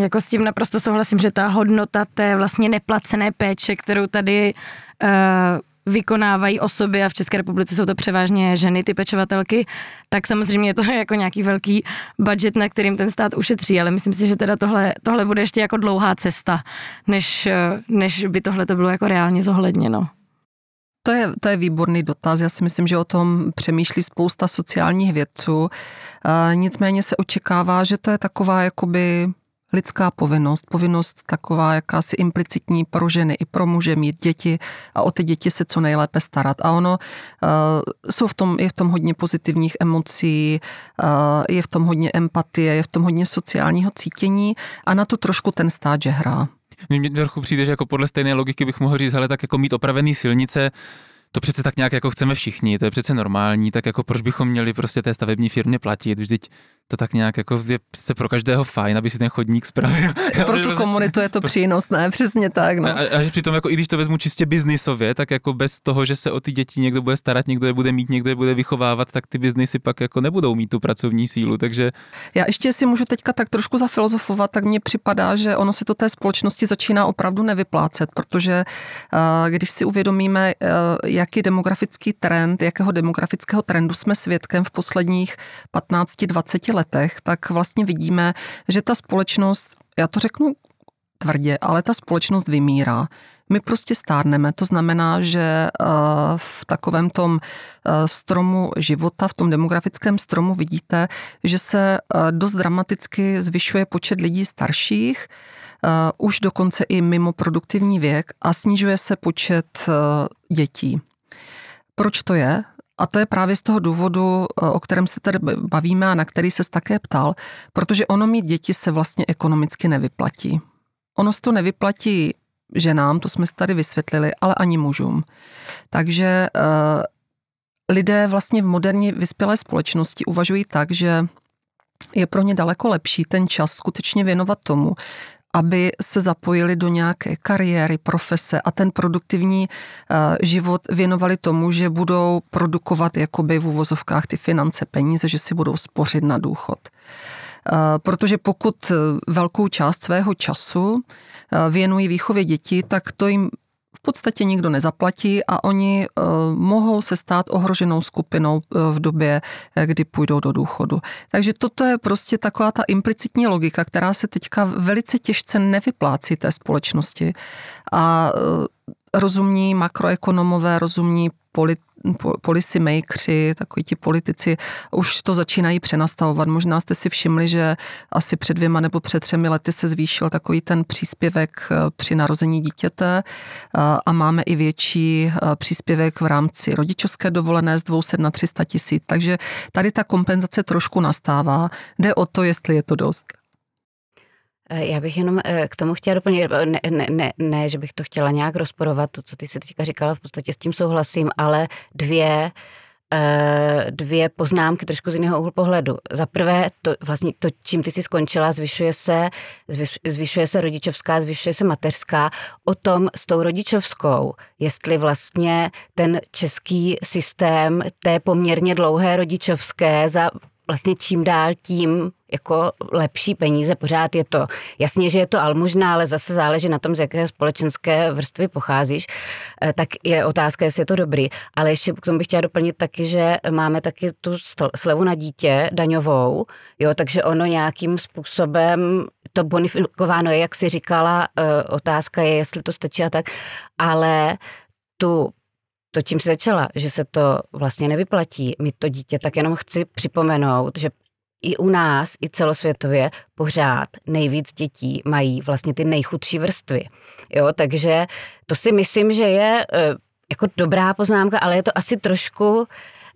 Jako s tím naprosto souhlasím, že ta hodnota té vlastně neplacené péče, kterou tady uh, vykonávají osoby a v České republice jsou to převážně ženy, ty pečovatelky, tak samozřejmě je to jako nějaký velký budget, na kterým ten stát ušetří, ale myslím si, že teda tohle, tohle bude ještě jako dlouhá cesta, než, eh, než by tohle to bylo jako reálně zohledněno. To je, to je výborný dotaz. Já si myslím, že o tom přemýšlí spousta sociálních vědců. E, nicméně se očekává, že to je taková jakoby lidská povinnost, povinnost taková jakási implicitní pro ženy i pro muže mít děti a o ty děti se co nejlépe starat. A ono uh, jsou v tom, je v tom hodně pozitivních emocí, uh, je v tom hodně empatie, je v tom hodně sociálního cítění a na to trošku ten stát, že hrá. Mně trochu přijde, že jako podle stejné logiky bych mohl říct, ale tak jako mít opravený silnice, to přece tak nějak jako chceme všichni, to je přece normální, tak jako proč bychom měli prostě té stavební firmě platit, vždyť to tak nějak jako je přece pro každého fajn, aby si ten chodník spravil. Pro tu komunitu je to přínosné, přesně tak. No. A, a, že přitom, jako, i když to vezmu čistě biznisově, tak jako bez toho, že se o ty děti někdo bude starat, někdo je bude mít, někdo je bude vychovávat, tak ty biznisy pak jako nebudou mít tu pracovní sílu, takže... Já ještě si můžu teďka tak trošku zafilozofovat, tak mně připadá, že ono se to té společnosti začíná opravdu nevyplácet, protože uh, když si uvědomíme, uh, jaký demografický trend, jakého demografického trendu jsme svědkem v posledních 15-20 letech, tak vlastně vidíme, že ta společnost, já to řeknu tvrdě, ale ta společnost vymírá. My prostě stárneme, to znamená, že eh, v takovém tom eh, stromu života, v tom demografickém stromu vidíte, že se eh, dost dramaticky zvyšuje počet lidí starších, už dokonce i mimo produktivní věk a snižuje se počet dětí. Proč to je? A to je právě z toho důvodu, eh, o kterém se tady bavíme a na který se také ptal, protože ono mít děti se vlastně ekonomicky nevyplatí. Ono se to nevyplatí ženám, to jsme si tady vysvětlili, ale ani mužům. Takže uh, lidé vlastně v moderní vyspělé společnosti uvažují tak, že je pro ně daleko lepší ten čas skutečně věnovat tomu, aby se zapojili do nějaké kariéry, profese a ten produktivní život věnovali tomu, že budou produkovat jakoby v uvozovkách ty finance, peníze, že si budou spořit na důchod. Protože pokud velkou část svého času věnují výchově dětí, tak to jim podstatě nikdo nezaplatí a oni uh, mohou se stát ohroženou skupinou uh, v době, eh, kdy půjdou do důchodu. Takže toto je prostě taková ta implicitní logika, která se teďka velice těžce nevyplácí té společnosti. A rozumní makroekonomové, rozumní polit, policy makersi, takoví ti politici, už to začínají přenastavovat. Možná jste si všimli, že asi před dvěma nebo před třemi lety se zvýšil takový ten příspěvek eh, při narození dítěte eh, a máme i větší eh, příspěvek v rámci rodičovské dovolené z 200 na 300 tisíc. Takže tady ta kompenzace trošku nastává. Jde o to, jestli je to dost. Eh, já bych jenom eh, k tomu chtěla doplnit, eh, ne, ne, ne, ne, že bych to chtěla nějak rozporovat, to, co ty si teďka říkala, v podstatě s tím souhlasím, ale dvě, dvě poznámky trošku z jiného úhlu pohledu. Za prvé, to, vlastně to, čím ty si skončila, zvyšuje se, zvyšuje se rodičovská, zvyšuje se mateřská. O tom s tou rodičovskou, jestli vlastně ten český systém té poměrně dlouhé rodičovské za vlastně čím dál tím jako lepší peníze, pořád je to. Jasně, že je to almužná, ale zase záleží na tom, z jaké společenské vrstvy pocházíš, eh, tak je otázka, jestli je to dobrý. Ale ještě k tomu bych chtěla doplnit taky, že máme taky tu slevu na dítě daňovou, jo, takže ono nějakým způsobem to bonifikováno je, jak si říkala, eh, otázka je, jestli to stačí a tak, ale tu to, čím se začala, že se to vlastně nevyplatí mít to dítě, tak jenom chci připomenout, že i u nás, i celosvětově pořád nejvíc dětí mají vlastně ty nejchudší vrstvy. Jo, takže to si myslím, že je e, jako dobrá poznámka, ale je to asi trošku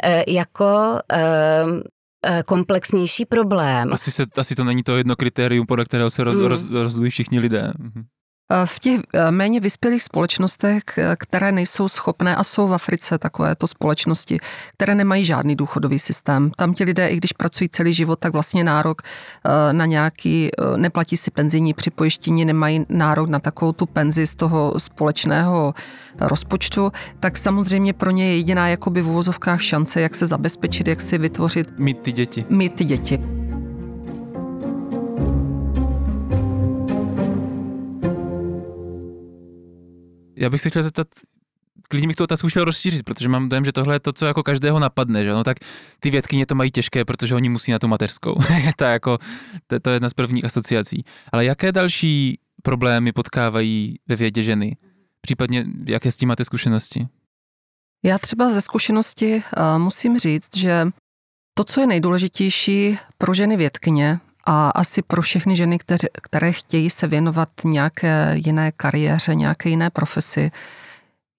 e, jako e, komplexnější problém. Asi, se, asi to není to jedno kritérium, podle kterého se roz, mm. roz, rozhodují všichni lidé. Mhm. V těch eh, méně vyspělých společnostech, eh, které nejsou schopné, a jsou v Africe takovéto společnosti, které nemají žádný důchodový systém. Tam ti lidé, i když pracují celý život, tak vlastně nárok eh, na nějaký, neplatí si penzijní připojištění, nemají nárok na takovou tu penzi z toho společného rozpočtu, tak samozřejmě pro ně je jediná jakoby v uvozovkách šance, jak se zabezpečit, jak si vytvořit. Mít ty děti. Mít ty děti. Já bych se chtěl zeptat, klidně bych tu otázku chtěl rozšířit, protože mám dojem, že tohle je to, co jako každého napadne, že no tak ty vědkyně to mají těžké, protože oni musí na tu mateřskou. to, je jako, to, to je jedna z prvních asociací. Ale jaké další problémy potkávají ve vědě ženy? Případně jaké s tím máte zkušenosti? Já třeba ze zkušenosti uh, musím říct, že to, co je nejdůležitější pro ženy vědkyně, a asi pro všechny ženy, které, které chtějí se věnovat nějaké jiné kariéře, nějaké jiné profesi,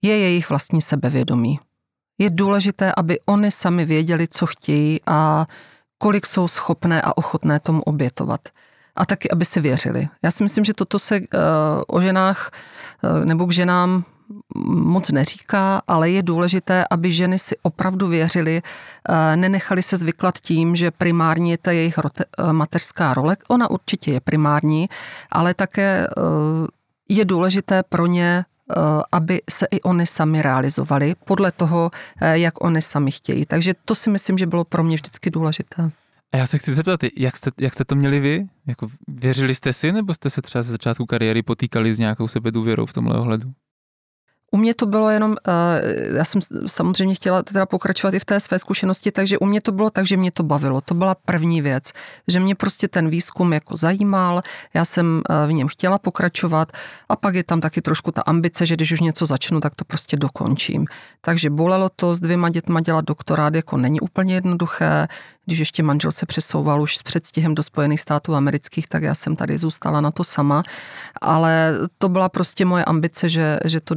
je jejich vlastní sebevědomí. Je důležité, aby oni sami věděli, co chtějí a kolik jsou schopné a ochotné tomu obětovat. A taky, aby si věřili. Já si myslím, že toto se uh, o ženách uh, nebo k ženám moc neříká, ale je důležité, aby ženy si opravdu věřily, eh, nenechali se zvyklat tím, že primární je ta jejich eh, mateřská role. Ona určitě je primární, ale také eh, je důležité pro ně aby se i oni sami realizovali podle toho, jak oni sami chtějí. Takže to si myslím, že bylo pro mě vždycky důležité. A já se chci zeptat, jak jste, jak jste to měli vy? Jako věřili jste si, nebo jste se třeba ze začátku kariéry potýkali s nějakou sebedůvěrou v tomhle ohledu? U mě to bylo jenom, eh, já jsem samozřejmě chtěla teda pokračovat i v té své zkušenosti, takže u mě to bylo tak, že mě to bavilo. To byla první věc, že mě prostě ten výzkum jako zajímal, já jsem eh, v něm chtěla pokračovat a pak je tam taky trošku ta ambice, že když už něco začnu, tak to prostě dokončím. Takže bolelo to s dvěma dětma dělat doktorát, jako není úplně jednoduché, když ještě manžel se přesouval už s předstihem do Spojených států amerických, tak já jsem tady zůstala na to sama, ale to byla prostě moje ambice, že, že to.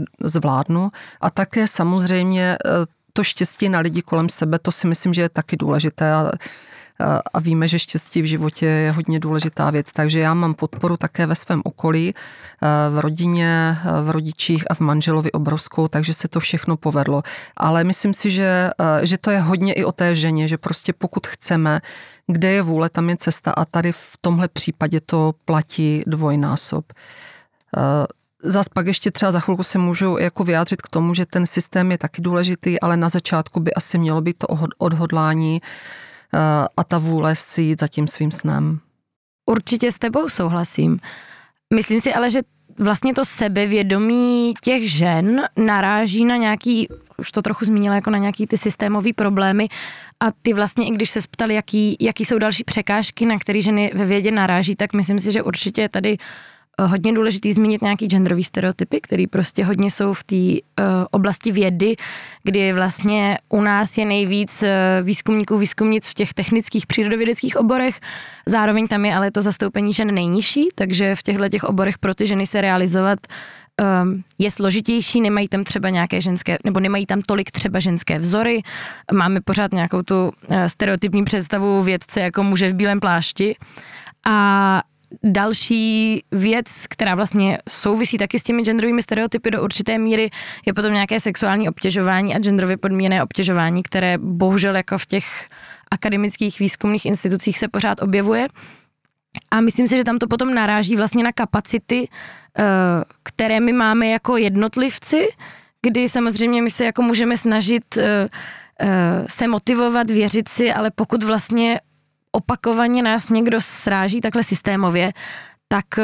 A také samozřejmě eh, to štěstí na lidi kolem sebe, to si myslím, že je taky důležité. A a víme, že štěstí v životě je hodně důležitá věc, takže já mám podporu také ve svém okolí, v rodině, v rodičích a v manželovi obrovskou, takže se to všechno povedlo. Ale myslím si, že, že to je hodně i o té ženě, že prostě pokud chceme, kde je vůle, tam je cesta a tady v tomhle případě to platí dvojnásob. Zas pak ještě třeba za chvilku se můžu jako vyjádřit k tomu, že ten systém je taky důležitý, ale na začátku by asi mělo být to odhodlání eh, a ta vůle si jít za tím svým snem. Určitě s tebou souhlasím. Myslím si ale, že vlastně to sebevědomí těch žen naráží na nějaký, už to trochu zmínila, jako na nějaký ty systémové problémy a ty vlastně, i když se ptali, jaký, jaký jsou další překážky, na které ženy ve vědě naráží, tak myslím si, že určitě tady uh, hodně důležitý zmínit nějaký genderový stereotypy, které prostě hodně jsou v té uh, oblasti vědy, kdy vlastně u nás je nejvíc uh, výzkumníků, výzkumnic v těch technických přírodovědeckých oborech, zároveň tam je ale to zastoupení žen nejnižší, takže v těchto těch oborech pro ty ženy se realizovat um, je složitější, nemají tam třeba nějaké ženské, nebo nemají tam tolik třeba ženské vzory, máme pořád nějakou tu uh, stereotypní představu vědce jako muže v bílém plášti. A Další věc, která vlastně souvisí taky s těmi genderovými stereotypy do určité míry, je potom nějaké sexuální obtěžování a genderově podmíněné obtěžování, které bohužel jako v těch akademických výzkumných institucích se pořád objevuje. A myslím si, že tam to potom naráží vlastně na kapacity, eh, které my máme jako jednotlivci, kdy samozřejmě my se jako můžeme snažit eh, eh, se motivovat, věřit si, ale pokud vlastně opakovaně nás někdo sráží takhle systémově, tak eh,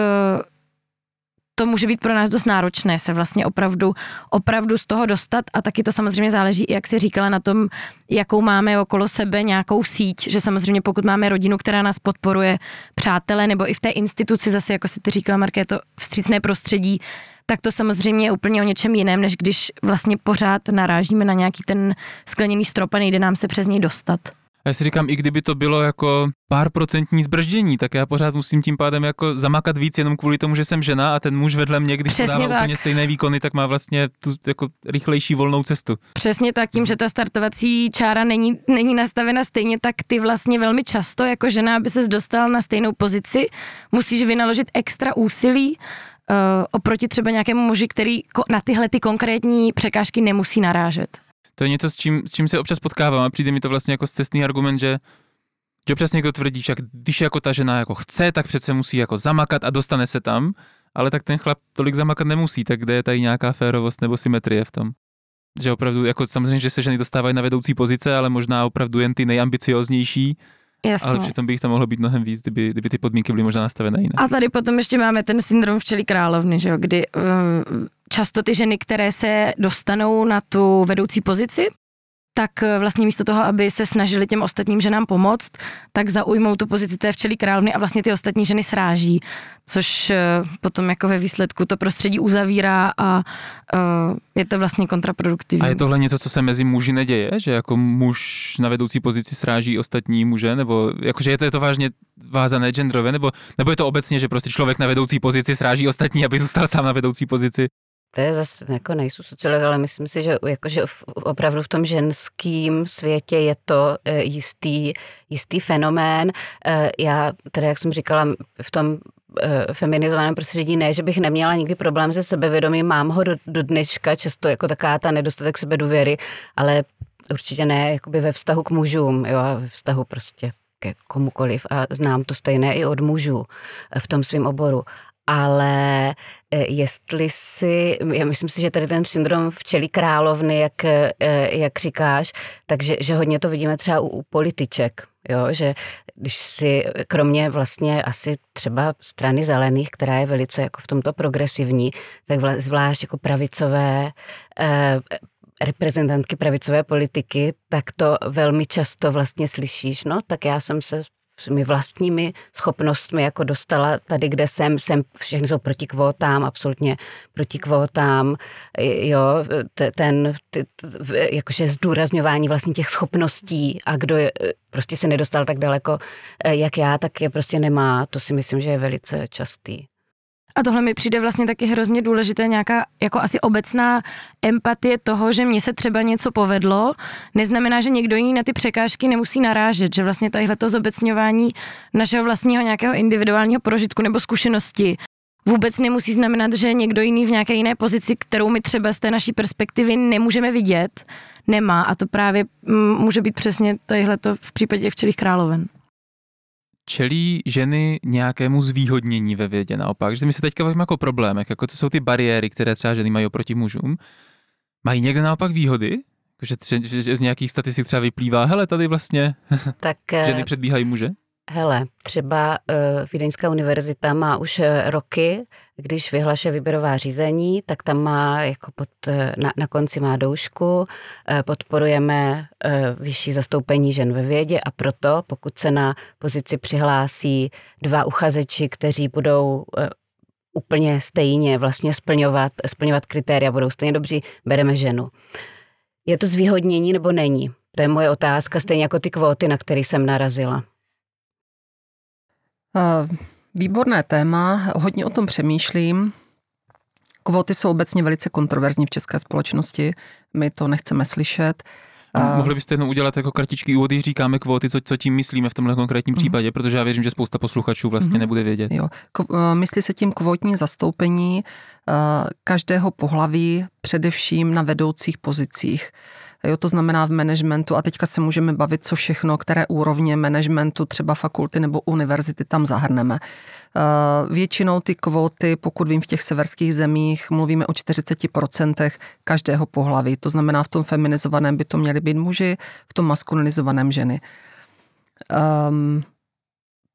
to může být pro nás dost náročné se vlastně opravdu, opravdu z toho dostat a taky to samozřejmě záleží, jak si říkala, na tom, jakou máme okolo sebe nějakou síť, že samozřejmě pokud máme rodinu, která nás podporuje, přátelé nebo i v té instituci zase, jako si ty říkala, Marké, to vstřícné prostředí, tak to samozřejmě je úplně o něčem jiném, než když vlastně pořád narážíme na nějaký ten skleněný strop a nejde nám se přes něj dostat. A já si říkám, i kdyby to bylo jako pár procentní zbrždění, tak já pořád musím tím pádem jako zamakat víc jenom kvůli tomu, že jsem žena a ten muž vedle mě, když Přesně dává tak. úplně stejné výkony, tak má vlastně tu jako rychlejší volnou cestu. Přesně tak, tím, že ta startovací čára není, není nastavena stejně, tak ty vlastně velmi často jako žena, aby ses dostal na stejnou pozici, musíš vynaložit extra úsilí, uh, oproti třeba nějakému muži, který na tyhle ty konkrétní překážky nemusí narážet to je něco, s čím, s čím se občas potkávám a přijde mi to vlastně jako cestný argument, že že občas někdo tvrdí, že když jako ta žena jako chce, tak přece musí jako zamakat a dostane se tam, ale tak ten chlap tolik zamakat nemusí, tak kde je tady nějaká férovost nebo symetrie v tom? Že opravdu, jako samozřejmě, že se ženy dostávají na vedoucí pozice, ale možná opravdu jen ty nejambicioznější, Jasně. Ale přitom by jich tam mohlo být mnohem víc, kdyby, kdyby ty podmínky byly možná nastavené jinak. A tady potom ještě máme ten syndrom včely královny, že jo, kdy uh, často ty ženy, které se dostanou na tu vedoucí pozici, tak eh, vlastně místo toho, aby se snažili těm ostatním ženám pomoct, tak zaujmou tu pozici té včely královny a vlastně ty ostatní ženy sráží, což eh, potom jako ve výsledku to prostředí uzavírá a uh, je to vlastně kontraproduktivní. A je tohle něco, co se mezi muži neděje, že jako muž na vedoucí pozici sráží ostatní muže, nebo jakože je to, je to vážně vázané genderově, nebo, nebo je to obecně, že prostě člověk na vedoucí pozici sráží ostatní, aby zůstal sám na vedoucí pozici? To je zase, jako nejsou sociolog, ale myslím si, že, jako, že opravdu v tom ženském světě je to e, jistý, jistý fenomén. E, já, tedy jak jsem říkala, v tom e, feminizovaném prostředí ne, že bych neměla nikdy problém se sebevědomím, mám ho do, do dneška, často jako taká ta nedostatek sebedůvěry, ale určitě ne jakoby ve vztahu k mužům, jo, ve vztahu prostě ke komukoliv a znám to stejné i od mužů v tom svém oboru ale e, jestli si, já myslím si, že tady ten syndrom včelí královny, jak, e, jak říkáš, takže že hodně to vidíme třeba u, u političek, jo, že když si kromě vlastně asi třeba strany zelených, která je velice jako v tomto progresivní, tak zvlášť jako pravicové eh, reprezentantky pravicové politiky, tak to velmi často vlastně slyšíš, no tak já jsem se svými vlastními schopnostmi jako dostala tady, kde jsem, jsem všechny jsou proti kvótám, absolutně proti kvótám, jo, ten, ty, jakože zdůrazňování vlastně těch schopností a kdo je, prostě se nedostal tak daleko, eh, jak já, tak je prostě nemá, to si myslím, že je velice častý. A tohle mi přijde vlastně taky hrozně důležité, nějaká jako asi obecná empatie toho, že mně se třeba něco povedlo, neznamená, že někdo jiný na ty překážky nemusí narážet, že vlastně tadyhle to zobecňování našeho vlastního nějakého individuálního prožitku nebo zkušenosti vůbec nemusí znamenat, že někdo jiný v nějaké jiné pozici, kterou my třeba z té naší perspektivy nemůžeme vidět, nemá. A to právě mm, může být přesně tadyhle to v případě včelých královen čelí ženy nějakému zvýhodnění ve vědě naopak, že my se teďka bavíme jako problémech, jako to jsou ty bariéry, které třeba ženy mají oproti mužům. Mají někde naopak výhody? Že, že, že z nějakých statistik třeba vyplývá, hele, tady vlastně tak, ženy předbíhají muže? Hele, třeba uh, Vídeňská univerzita má už uh, roky, když vyhlaše výběrová řízení, tak tam má jako pod, uh, na, na konci má doušku, podporujeme vyšší zastoupení žen ve vědě a proto, pokud se na pozici přihlásí dva uchazeči, kteří budou úplně stejně vlastně splňovat, splňovat kritéria, budou stejně dobří, bereme ženu. Je to zvýhodnění nebo není? To je moje otázka, stejně jako ty kvóty, na které jsem narazila. Eh, výborné téma, hodně o tom přemýšlím. Kvóty jsou obecně velice kontroverzní v české společnosti, my to nechceme slyšet. A mohli byste jenom udělat jako kratičký úvod, když říkáme kvóty, co, co tím myslíme v tomhle konkrétním mhm. případě, protože já věřím, že spousta posluchačů vlastně mm nebude vědět. Jo. Eh, myslí se tím kvótní zastoupení eh, každého pohlaví, především na vedoucích pozicích. Jo, to znamená v managementu a teďka se můžeme bavit, co všechno, které úrovně managementu, třeba fakulty nebo univerzity tam zahrneme. Eh, většinou ty kvóty, pokud vím, v těch severských zemích mluvíme o 40% každého pohlaví. To znamená, v tom feminizovaném by to měly být muži, v tom maskulinizovaném ženy. Um,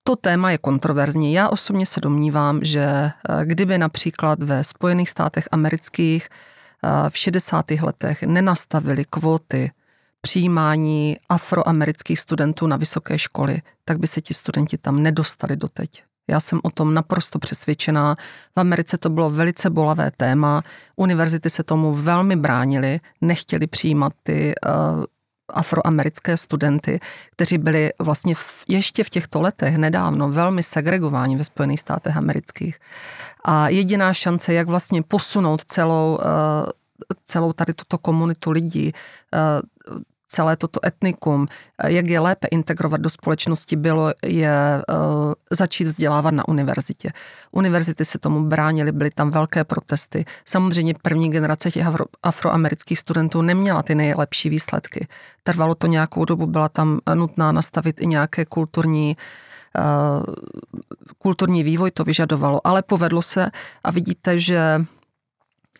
to téma je kontroverzní. Já osobně se domnívám, že eh, kdyby například ve Spojených státech amerických v 60. letech nenastavili kvóty přijímání afroamerických studentů na vysoké školy, tak by se ti studenti tam nedostali doteď. Já jsem o tom naprosto přesvědčená. V Americe to bylo velice bolavé téma. Univerzity se tomu velmi bránily, nechtěli přijímat ty uh, afroamerické studenty, kteří byli vlastně v, ještě v těchto letech nedávno velmi segregováni ve Spojených státech amerických. A jediná šance, jak vlastně posunout celou, eh, celou tady tuto komunitu lidí, eh, celé toto etnikum, eh, jak je lépe integrovat do společnosti, bylo je uh, začít vzdělávat na univerzitě. Univerzity se tomu bránily, byly tam velké protesty. Samozřejmě první generace těch afro, afroamerických studentů neměla ty nejlepší výsledky. Trvalo to nějakou dobu, byla tam nutná nastavit i nějaké kulturní uh, kulturní vývoj to vyžadovalo, ale povedlo se a vidíte, že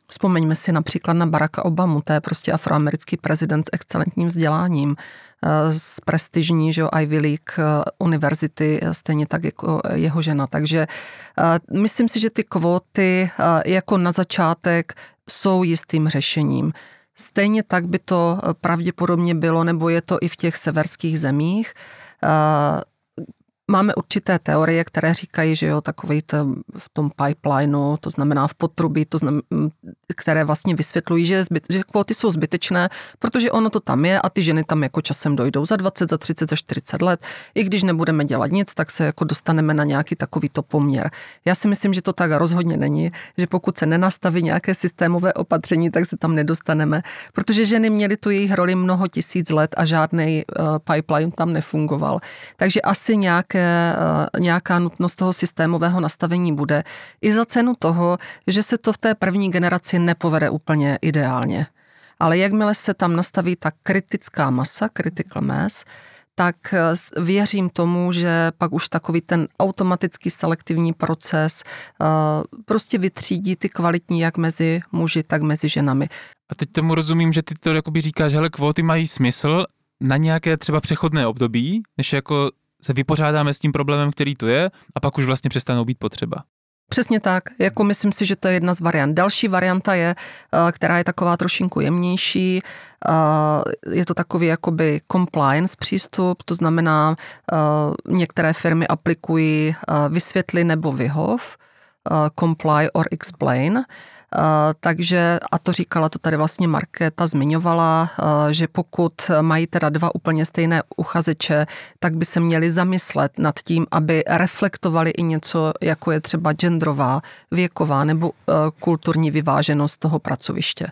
Vzpomeňme si například na Baracka Obamu, to je prostě afroamerický prezident s excelentním vzděláním, eh, z prestižní že jo, Ivy League eh, univerzity, eh, stejně tak jako jeho žena. Takže myslím si, že ty kvóty jako na začátek jsou jistým řešením. Stejně tak by to pravděpodobně bylo, nebo je to i v těch severských zemích. Máme určité teorie, které říkají, že jo, takový to, v tom pipelineu, to znamená v potrubí, to znamená, které vlastně vysvětlují, že, zbyt, že kvóty jsou zbytečné, protože ono to tam je a ty ženy tam jako časem dojdou za 20, za 30, za 40 let. I když nebudeme dělat nic, tak se jako dostaneme na nějaký takovýto poměr. Já si myslím, že to tak rozhodně není, že pokud se nenastaví nějaké systémové opatření, tak se tam nedostaneme, protože ženy měly tu jejich roli mnoho tisíc let a žádný uh, pipeline tam nefungoval. Takže asi nějaké nějaké, eh, nějaká nutnost toho systémového nastavení bude. I za cenu toho, že se to v té první generaci nepovede úplně ideálně. Ale jakmile se tam nastaví ta kritická masa, critical mass, tak eh, věřím tomu, že pak už takový ten automatický selektivní proces eh, prostě vytřídí ty kvalitní jak mezi muži, tak mezi ženami. A teď tomu rozumím, že ty to jakoby říkáš, hele, kvóty mají smysl na nějaké třeba přechodné období, než jako se vypořádáme s tím problémem, který tu je a pak už vlastně přestanou být potřeba. Přesně tak, jako myslím si, že to je jedna z variant. Další varianta je, eh, která je taková trošinku jemnější, eh, je to takový jakoby compliance přístup, to znamená, eh, některé firmy aplikují vysvětli nebo vyhov, comply or explain. Takže, a to říkala, to tady vlastně Markéta zmiňovala, že pokud mají teda dva úplně stejné uchazeče, tak by se měli zamyslet nad tím, aby reflektovali i něco, jako je třeba genderová, věková nebo kulturní vyváženost toho pracoviště.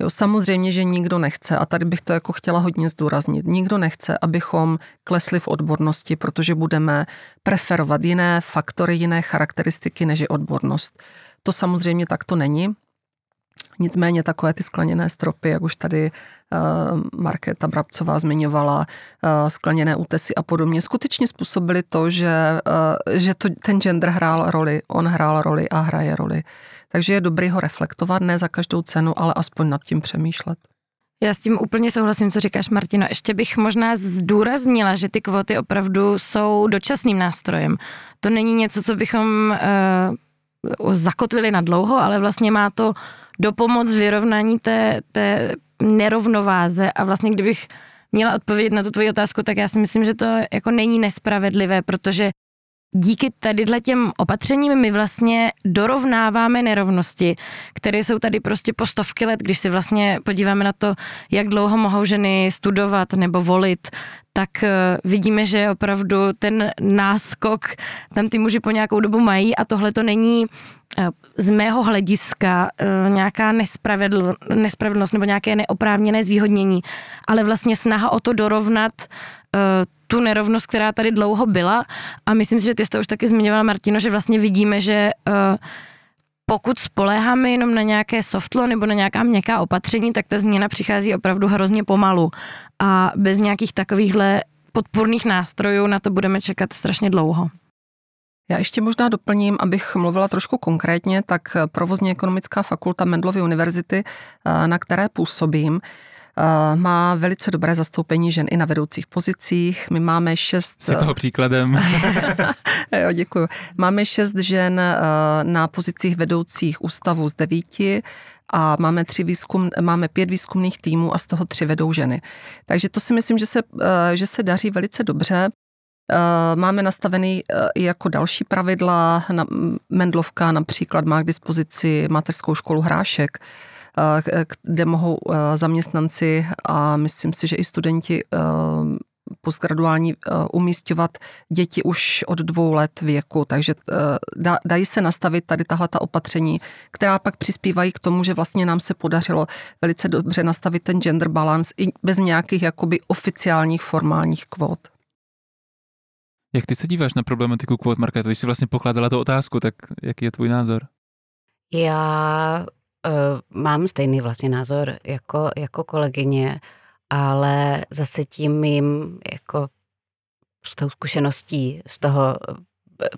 Jo, samozřejmě, že nikdo nechce, a tady bych to jako chtěla hodně zdůraznit, nikdo nechce, abychom klesli v odbornosti, protože budeme preferovat jiné faktory, jiné charakteristiky než je odbornost. To samozřejmě takto není. Nicméně takové ty skleněné stropy, jak už tady uh, Markéta Brabcová zmiňovala, uh, skleněné útesy a podobně, skutečně způsobily to, že, uh, že to, ten gender hrál roli, on hrál roli a hraje roli. Takže je dobrý ho reflektovat, ne za každou cenu, ale aspoň nad tím přemýšlet. Já s tím úplně souhlasím, co říkáš, Martino. Ještě bych možná zdůraznila, že ty kvóty opravdu jsou dočasným nástrojem. To není něco, co bychom uh, zakotvili na dlouho, ale vlastně má to dopomoc vyrovnání té, té nerovnováze. A vlastně kdybych měla odpovědět na tu tvoji otázku, tak já si myslím, že to jako není nespravedlivé, protože díky tady těm opatřením my vlastně dorovnáváme nerovnosti, které jsou tady prostě po stovky let, když si vlastně podíváme na to, jak dlouho mohou ženy studovat nebo volit, tak eh, vidíme, že opravdu ten náskok tam ty muži po nějakou dobu mají a tohle to není eh, z mého hlediska eh, nějaká nespravedl, nespravedlnost nebo nějaké neoprávněné zvýhodnění, ale vlastně snaha o to dorovnat tu nerovnost, která tady dlouho byla. A myslím si, že ty jsi to už taky zmiňovala, Martino, že vlastně vidíme, že pokud spoléháme jenom na nějaké softlo nebo na nějaká měkká opatření, tak ta změna přichází opravdu hrozně pomalu a bez nějakých takovýchhle podpůrných nástrojů na to budeme čekat strašně dlouho. Já ještě možná doplním, abych mluvila trošku konkrétně, tak provozně ekonomická fakulta Mendlovy univerzity, eh, na které působím, má velice dobré zastoupení žen i na vedoucích pozicích. My máme šest... Jsi toho příkladem. jo, děkuji. Máme šest žen eh, na pozicích vedoucích ústavů z devíti a máme, tři výzkum, máme pět výzkumných týmů a z toho tři vedou ženy. Takže to si myslím, že se, eh, že se daří velice dobře. Máme nastavený i jako další pravidla. Mendlovka například má k dispozici mateřskou školu Hrášek, kde mohou zaměstnanci a myslím si, že i studenti postgraduální umístěvat děti už od dvou let věku, takže dají se nastavit tady tahle ta opatření, která pak přispívají k tomu, že vlastně nám se podařilo velice dobře nastavit ten gender balance i bez nějakých jakoby oficiálních formálních kvót. Jak ty se díváš na problematiku kvót, Marka? Když jsi vlastně pokládala tu otázku, tak jaký je tvůj názor? Já Uh, mám stejný vlastně názor jako, jako kolegyně, ale zase tím mým jako s tou zkušeností z toho eh,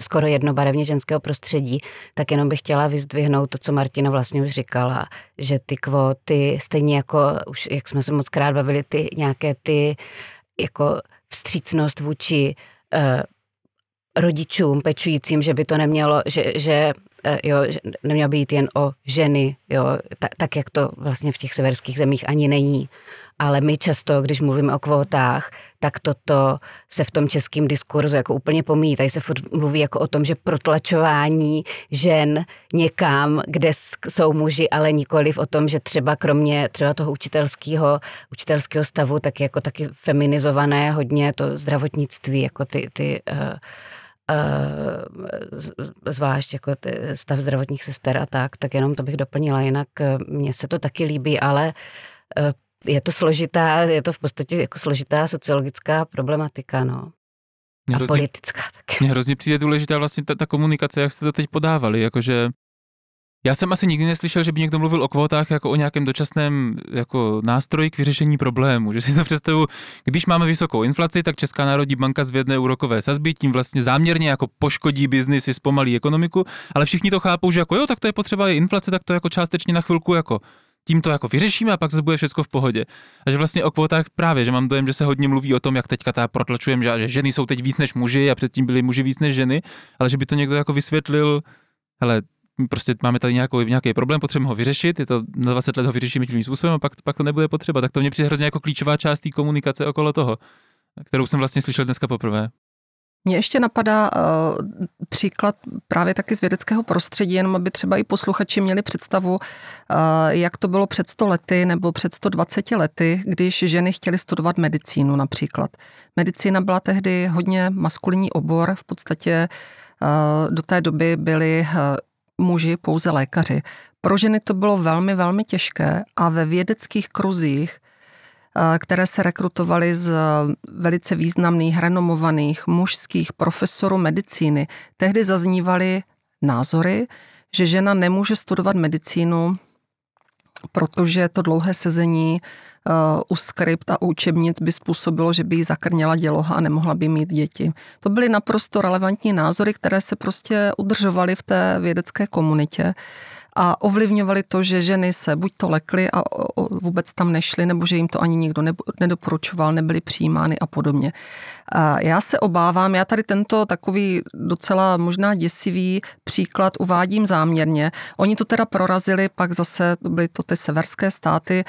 skoro jednobarevně ženského prostředí, tak jenom bych chtěla vyzdvihnout to, co Martina vlastně už říkala, že ty kvóty, stejně jako už, jak jsme se moc krát bavili, ty nějaké ty jako vstřícnost vůči uh, rodičům pečujícím, že by to nemělo, že, že Eh, jo, nemělo být jen o ženy, jo, tak, tak jak to vlastně v těch severských zemích ani není. Ale my často, když mluvíme o kvótách, tak toto se v tom českém diskurzu jako úplně pomíjí. Tady se mluví jako o tom, že protlačování žen někam, kde jsou muži, ale nikoliv o tom, že třeba kromě třeba toho učitelského, učitelského stavu, tak jako taky feminizované hodně to zdravotnictví, jako ty, ty uh, zvlášť jako stav zdravotních sester a tak, tak jenom to bych doplnila. Jinak eh, mně se to taky líbí, ale eh, je to složitá, je to v podstatě jako složitá sociologická problematika, no. Mě a hrozně, politická taky. Mně hrozně přijde důležitá vlastně ta, ta komunikace, jak jste to teď podávali, jakože já jsem asi nikdy neslyšel, že by někdo mluvil o kvótách jako o nějakém dočasném jako nástroji k vyřešení problému. Že si to představu, když máme vysokou inflaci, tak Česká národní banka zvedne úrokové sazby, tím vlastně záměrně jako poškodí biznis, zpomalí ekonomiku, ale všichni to chápou, že jako jo, tak to je potřeba, je inflace, tak to jako částečně na chvilku jako tím to jako vyřešíme a pak se bude všechno v pohodě. A že vlastně o kvótách právě, že mám dojem, že se hodně mluví o tom, jak teďka ta protlačujeme, že, že ženy jsou teď víc než muži a předtím byli muži víc než ženy, ale že by to někdo jako vysvětlil, hele, prostě máme tady nějakou, nějaký problém, potřebujeme ho vyřešit, je to na 20 let ho vyřešíme tím způsobem a pak, pak to nebude potřeba. Tak to mě přijde hrozně jako klíčová část té komunikace okolo toho, kterou jsem vlastně slyšel dneska poprvé. Mně ještě napadá uh, příklad právě taky z vědeckého prostředí, jenom aby třeba i posluchači měli představu, uh, jak to bylo před 100 lety nebo před 120 lety, když ženy chtěly studovat medicínu například. Medicína byla tehdy hodně maskulinní obor, v podstatě uh, do té doby byli muži pouze lékaři. Pro ženy to bylo velmi, velmi těžké a ve vědeckých kruzích které se rekrutovaly z velice významných, renomovaných mužských profesorů medicíny. Tehdy zaznívaly názory, že žena nemůže studovat medicínu, protože to dlouhé sezení u skript a učebnic by způsobilo, že by jí zakrněla děloha a nemohla by mít děti. To byly naprosto relevantní názory, které se prostě udržovaly v té vědecké komunitě a ovlivňovali to, že ženy se buď to lekly a vůbec tam nešly, nebo že jim to ani nikdo nedoporučoval, nebyly přijímány a podobně. A já se obávám, já tady tento takový docela možná děsivý příklad uvádím záměrně. Oni to teda prorazili, pak zase byly to ty severské státy,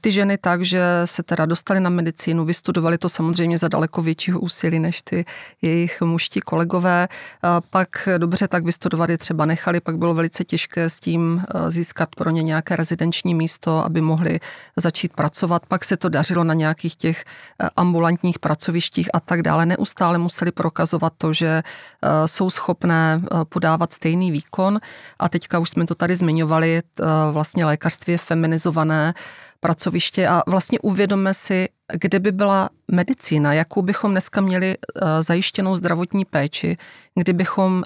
ty ženy tak, že se teda dostali na medicínu, vystudovali to samozřejmě za daleko většího úsilí než ty jejich muští kolegové. Pak dobře tak vystudovali třeba nechali, pak bylo velice těžké s tím Eh, získat pro ně nějaké rezidenční místo, aby mohli začít pracovat. Pak se to dařilo na nějakých těch eh, ambulantních pracovištích a tak dále. Neustále museli prokazovat to, že eh, jsou schopné podávat stejný výkon. A teďka už jsme to tady zmiňovali, vlastně lékařství je feminizované, pracoviště a vlastně uvědomme si, kde by byla medicína, jakou bychom dneska měli zajištěnou zdravotní péči, kdybychom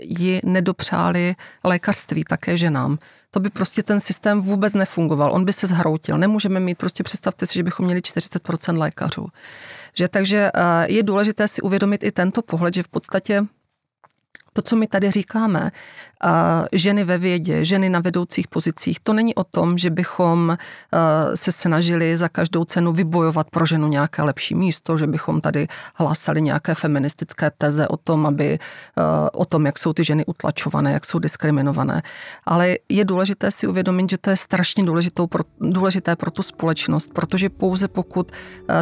ji nedopřáli lékařství také ženám. To by prostě ten systém vůbec nefungoval, on by se zhroutil. Nemůžeme mít, prostě představte si, že bychom měli 40% lékařů. Že, takže je důležité si uvědomit i tento pohled, že v podstatě to, co my tady říkáme, ženy ve vědě, ženy na vedoucích pozicích, to není o tom, že bychom se snažili za každou cenu vybojovat pro ženu nějaké lepší místo, že bychom tady hlásali nějaké feministické teze o tom, aby, o tom, jak jsou ty ženy utlačované, jak jsou diskriminované. Ale je důležité si uvědomit, že to je strašně důležitou, důležité pro tu společnost, protože pouze pokud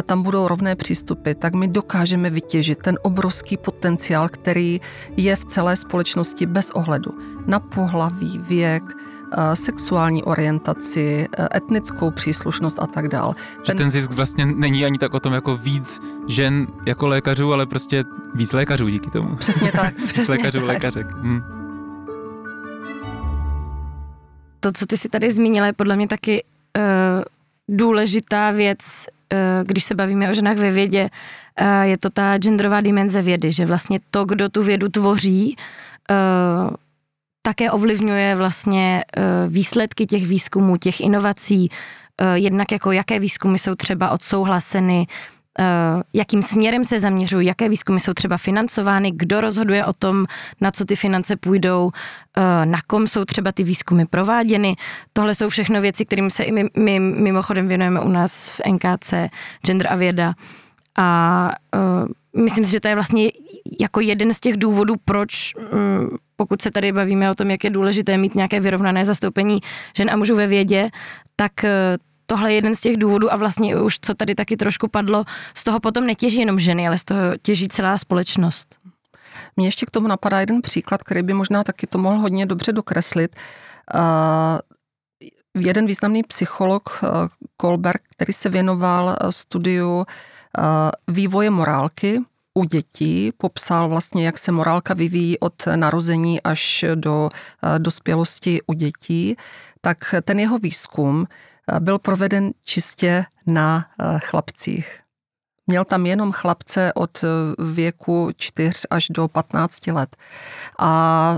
tam budou rovné přístupy, tak my dokážeme vytěžit ten obrovský potenciál, který je v celé společnosti bez ohledu na pohlaví, věk, eh, sexuální orientaci, eh, etnickou příslušnost a tak dál. Že ten zisk vlastně není ani tak o tom jako víc žen jako lékařů, ale prostě víc lékařů díky tomu. Přesně tak. Přesně víc lékařů, tak. lékařek. Hm. To, co ty si tady zmínila, je podle mě taky uh, důležitá věc, uh, když se bavíme o ženách ve vědě, uh, je to ta genderová dimenze vědy, že vlastně to, kdo tu vědu tvoří, uh, také ovlivňuje vlastně eh, výsledky těch výzkumů, těch inovací, eh, jednak jako jaké výzkumy jsou třeba odsouhlaseny, eh, jakým směrem se zaměřují, jaké výzkumy jsou třeba financovány, kdo rozhoduje o tom, na co ty finance půjdou, na kom jsou třeba ty výzkumy prováděny. Tohle jsou všechno věci, kterým se i my, my mimochodem věnujeme u nás v NKC Gender a věda. A myslím si, že to je vlastně jako jeden z těch důvodů, proč mm, pokud se tady bavíme o tom, jak je důležité mít nějaké vyrovnané zastoupení žen a mužů ve vědě, tak eh, tohle je jeden z těch důvodů a vlastně už, co tady taky trošku padlo, z toho potom netěží jenom ženy, ale z toho těží celá společnost. Mně ještě k tomu napadá jeden příklad, který by možná taky to mohl hodně dobře dokreslit. Uh, jeden významný psycholog uh, Kolberg, který se věnoval studiu uh, vývoje morálky, u dětí, popsal vlastně, jak se morálka vyvíjí od narození až do eh, dospělosti u dětí, tak ten jeho výzkum eh, byl proveden čistě na eh, chlapcích. Měl tam jenom chlapce od věku 4 až do 15 let. A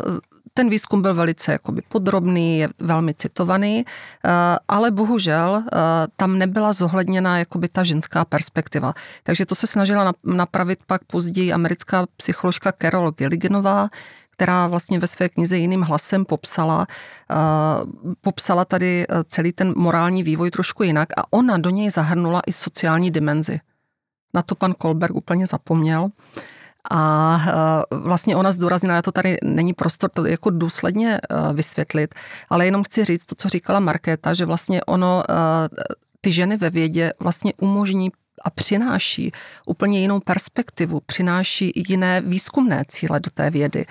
ten výzkum byl velice jakoby podrobný, je velmi citovaný, eh, ale bohužel eh, tam nebyla zohledněna jakoby ta ženská perspektiva. Takže to se snažila napravit pak později americká psycholožka Carol Gilliganová, která vlastně ve své knize jiným hlasem popsala, uh, popsala tady celý ten morální vývoj trošku jinak a ona do něj zahrnula i sociální dimenzi. Na to pan Kolberg úplně zapomněl. A eh, vlastně ona zdůraznila, to tady není prostor to jako důsledně eh, vysvětlit, ale jenom chci říct to, co říkala Markéta, že vlastně ono, eh, ty ženy ve vědě vlastně umožní a přináší úplně jinou perspektivu, přináší jiné výzkumné cíle do té vědy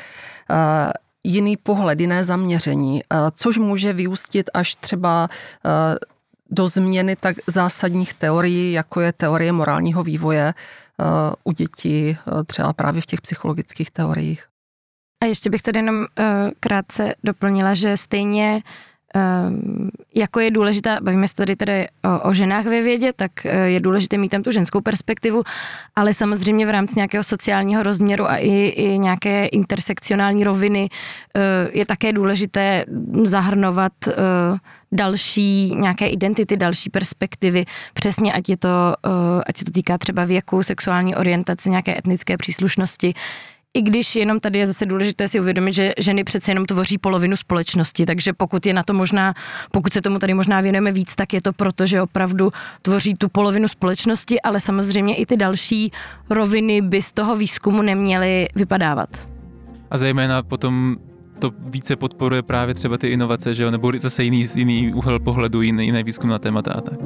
jiný pohled, jiné zaměření, což může vyústit až třeba do změny tak zásadních teorií, jako je teorie morálního vývoje u dětí, třeba právě v těch psychologických teoriích. A ještě bych tady jenom uh, krátce doplnila, že stejně uh, jako je důležitá, bavíme se tady tady o, o ženách ve vědě, tak je důležité mít tam tu ženskou perspektivu, ale samozřejmě v rámci nějakého sociálního rozměru a i, i nějaké intersekcionální roviny je také důležité zahrnovat další nějaké identity, další perspektivy, přesně ať je to, uh, ať se to týká třeba věku, sexuální orientace, nějaké etnické příslušnosti, i když jenom tady je zase důležité si uvědomit, že ženy přece jenom tvoří polovinu společnosti, takže pokud je na to možná, pokud se tomu tady možná věnujeme víc, tak je to proto, že opravdu tvoří tu polovinu společnosti, ale samozřejmě i ty další roviny by z toho výzkumu neměly vypadávat. A zejména potom to více podporuje právě třeba ty inovace, že jo? nebo zase jiný, jiný úhel pohledu, jiný, jiný výzkum na témata a tak.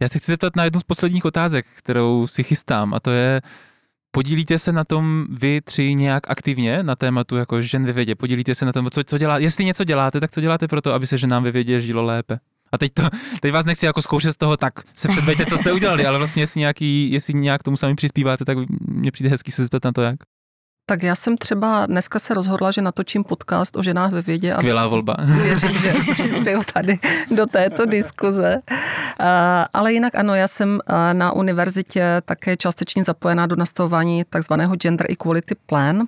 Já se chci zeptat na jednu z posledních otázek, kterou si chystám, a to je, podílíte se na tom vy tři nějak aktivně na tématu jako žen ve vědě? Podílíte se na tom, co, co dělá, jestli něco děláte, tak co děláte pro to, aby se ženám ve vědě žilo lépe? A teď, to, teď vás nechci jako zkoušet z toho, tak se předvejte, co jste udělali, ale vlastně jestli, nějaký, jestli nějak tomu sami přispíváte, tak mě přijde hezký se zeptat na to, jak. Tak já jsem třeba dneska se rozhodla, že natočím podcast o ženách ve vědě. Skvělá a volba. Věřím, že přispěju tady do této diskuze. Ale jinak ano, já jsem na univerzitě také částečně zapojená do nastavování takzvaného Gender Equality Plan,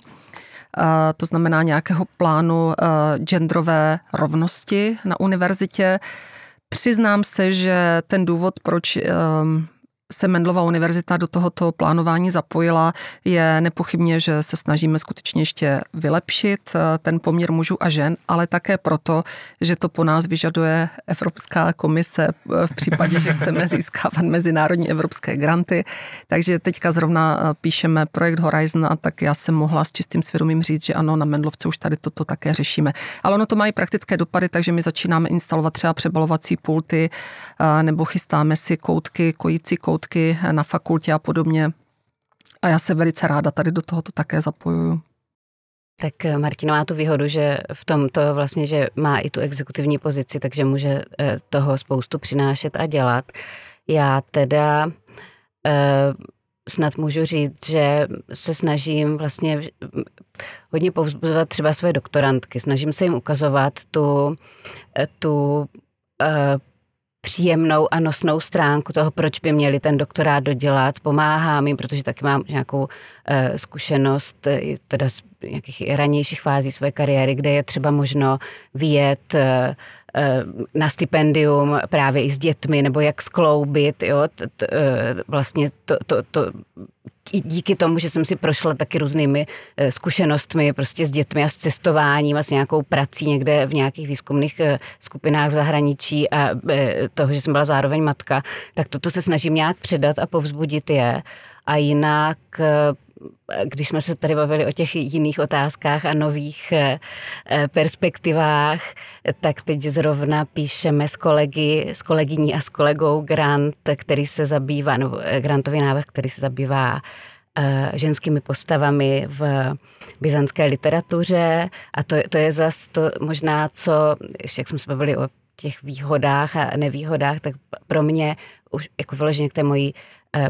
to znamená nějakého plánu genderové rovnosti na univerzitě. Přiznám se, že ten důvod, proč se Mendlova univerzita do tohoto plánování zapojila, je nepochybně, že se snažíme skutečně ještě vylepšit eh, ten poměr mužů a žen, ale také proto, že to po nás vyžaduje Evropská komise eh, v případě, že chceme získávat mezinárodní evropské granty. Takže teďka zrovna eh, píšeme projekt Horizon a tak já jsem mohla s čistým svědomím říct, že ano, na Mendlovce už tady toto také řešíme. Ale ono to má i praktické dopady, takže my začínáme instalovat třeba přebalovací pulty nebo chystáme si koutky, kojící koutky poznatky na fakultě a podobně. A já se velice ráda tady do tohoto také zapojuju. Tak eh, Martina má tu výhodu, že v tom to vlastně, že má i tu exekutivní pozici, takže může eh, toho spoustu přinášet a dělat. Já teda eh, snad můžu říct, že se snažím vlastně hodně povzbuzovat třeba své doktorantky. Snažím se jim ukazovat tu, tu příjemnou a nosnou stránku toho, proč by měli ten doktorát dodělat. Pomáhám jim, protože taky mám nějakou uh, zkušenost teda z nějakých ranějších fází své kariéry, kde je třeba možno vyjet uh, na stipendium právě i s dětmi, nebo jak skloubit, jo, t, t, vlastně to, to, to díky tomu, že jsem si prošla taky různými eh, zkušenostmi prostě s dětmi a s cestováním a s nějakou prací někde v nějakých výzkumných eh, skupinách v zahraničí a eh, toho, že jsem byla zároveň matka, tak toto se snažím nějak předat a povzbudit je. A jinak když jsme se tady bavili o těch jiných otázkách a nových perspektivách, tak teď zrovna píšeme s kolegy, s kolegyní a s kolegou grant, který se zabývá, nebo grantový návrh, který se zabývá Eh, ženskými postavami v byzantské literatuře. A to, to je zas to možná, co, ještě jak jsme se bavili o těch výhodách a nevýhodách, tak pro mě už jako vyloženě k té mojí eh,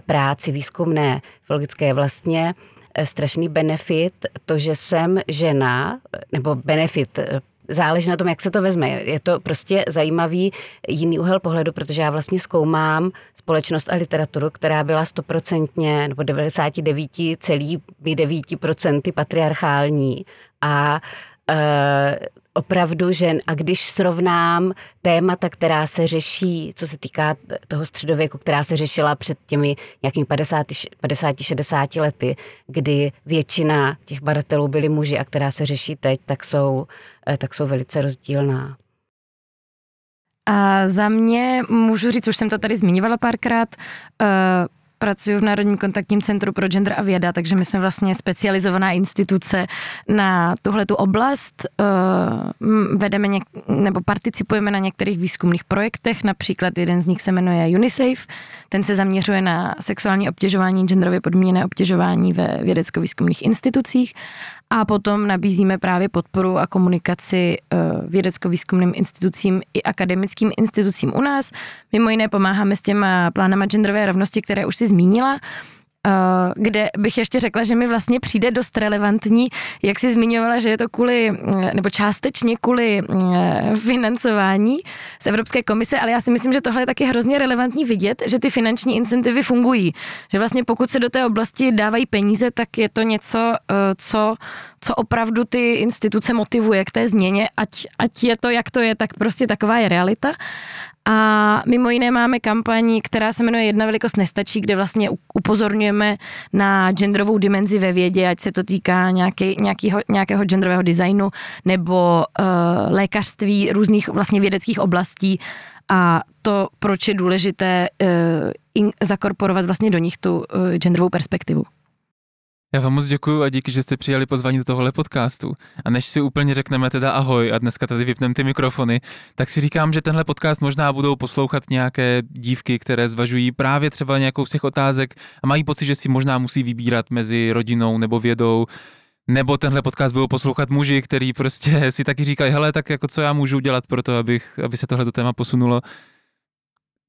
práci výzkumné, filologické je vlastně eh, strašný benefit to, že jsem žena, nebo benefit záleží na tom, jak se to vezme. Je to prostě zajímavý jiný úhel pohledu, protože já vlastně zkoumám společnost a literaturu, která byla stoprocentně nebo 99,9% patriarchální a opravdu žen. A když srovnám témata, která se řeší, co se týká toho středověku, která se řešila před těmi nějakými 50-60 lety, kdy většina těch badatelů byli muži a která se řeší teď, tak jsou, eh, tak jsou velice rozdílná. A za mě můžu říct, už jsem to tady zmiňovala párkrát, uh, pracuji v Národním kontaktním centru pro gender a věda, takže my jsme vlastně specializovaná instituce na tuhle tu oblast. Uh, vedeme něk- nebo participujeme na některých výzkumných projektech, například jeden z nich se jmenuje UNICEF, ten se zaměřuje na sexuální obtěžování, genderově podmíněné obtěžování ve vědecko-výzkumných institucích a potom nabízíme právě podporu a komunikaci eh, vědecko-výzkumným institucím i akademickým institucím u nás. Mimo jiné pomáháme s těma plánama genderové rovnosti, které už si zmínila. Eh, kde bych ještě řekla, že mi vlastně přijde dost relevantní, jak si zmiňovala, že je to kvůli, eh, nebo částečně kvůli eh, financování z Evropské komise, ale já si myslím, že tohle je taky hrozně relevantní vidět, že ty finanční incentivy fungují. Že vlastně pokud se do té oblasti dávají peníze, tak je to něco, co, co opravdu ty instituce motivuje k té změně, ať, ať je to, jak to je, tak prostě taková je realita. A mimo jiné máme kampaní, která se jmenuje Jedna velikost nestačí, kde vlastně upozorňujeme na genderovou dimenzi ve vědě, ať se to týká nějaký, nějakýho, nějakého genderového designu nebo uh, lékařství různých vlastně vědeckých oblastí a to, proč je důležité uh, in, zakorporovat vlastně do nich tu uh, genderovou perspektivu. Já vám moc děkuji a díky, že jste přijali pozvání do tohohle podcastu. A než si úplně řekneme teda ahoj a dneska tady vypneme ty mikrofony, tak si říkám, že tenhle podcast možná budou poslouchat nějaké dívky, které zvažují právě třeba nějakou z těch otázek a mají pocit, že si možná musí vybírat mezi rodinou nebo vědou. Nebo tenhle podcast budou poslouchat muži, který prostě si taky říkají, hele, tak jako co já můžu udělat pro to, abych, aby se tohle téma posunulo.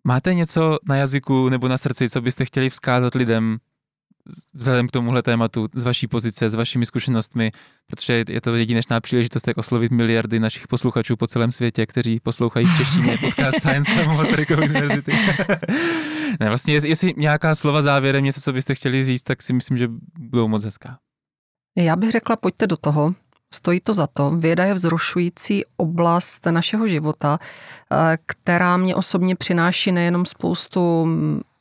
Máte něco na jazyku nebo na srdci, co byste chtěli vzkázat lidem, vzhledem k tomuhle tématu z vaší pozice, s vašimi zkušenostmi, protože je to jedinečná příležitost, jak oslovit miliardy našich posluchačů po celém světě, kteří poslouchají v češtině podcast Science na Masarykovy univerzity. ne, vlastně jestli nějaká slova závěrem, něco, co byste chtěli říct, tak si myslím, že budou moc hezká. Já bych řekla, pojďte do toho. Stojí to za to. Věda je vzrušující oblast našeho života, eh, která mě osobně přináší nejenom spoustu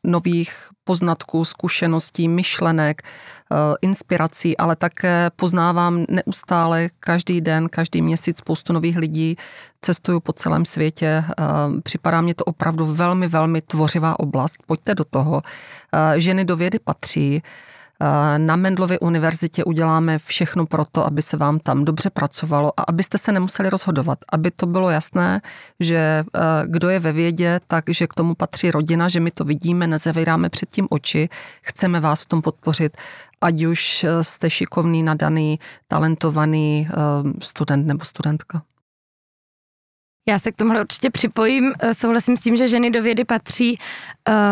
nových poznatků, zkušeností, myšlenek, eh, inspirací, ale také poznávám neustále každý den, každý měsíc spoustu nových lidí, cestuju po celém světě. Eh, připadá mě to opravdu velmi, velmi tvořivá oblast. Pojďte do toho. Eh, ženy do vědy patří. Na Mendlově univerzitě uděláme všechno pro to, aby se vám tam dobře pracovalo a abyste se nemuseli rozhodovat, aby to bylo jasné, že eh, kdo je ve vědě, takže k tomu patří rodina, že my to vidíme, nezavíráme před tím oči, chceme vás v tom podpořit, ať už eh, jste šikovný, nadaný, talentovaný eh, student nebo studentka. Já se k tomuhle určitě připojím, eh, souhlasím s tím, že ženy do vědy patří.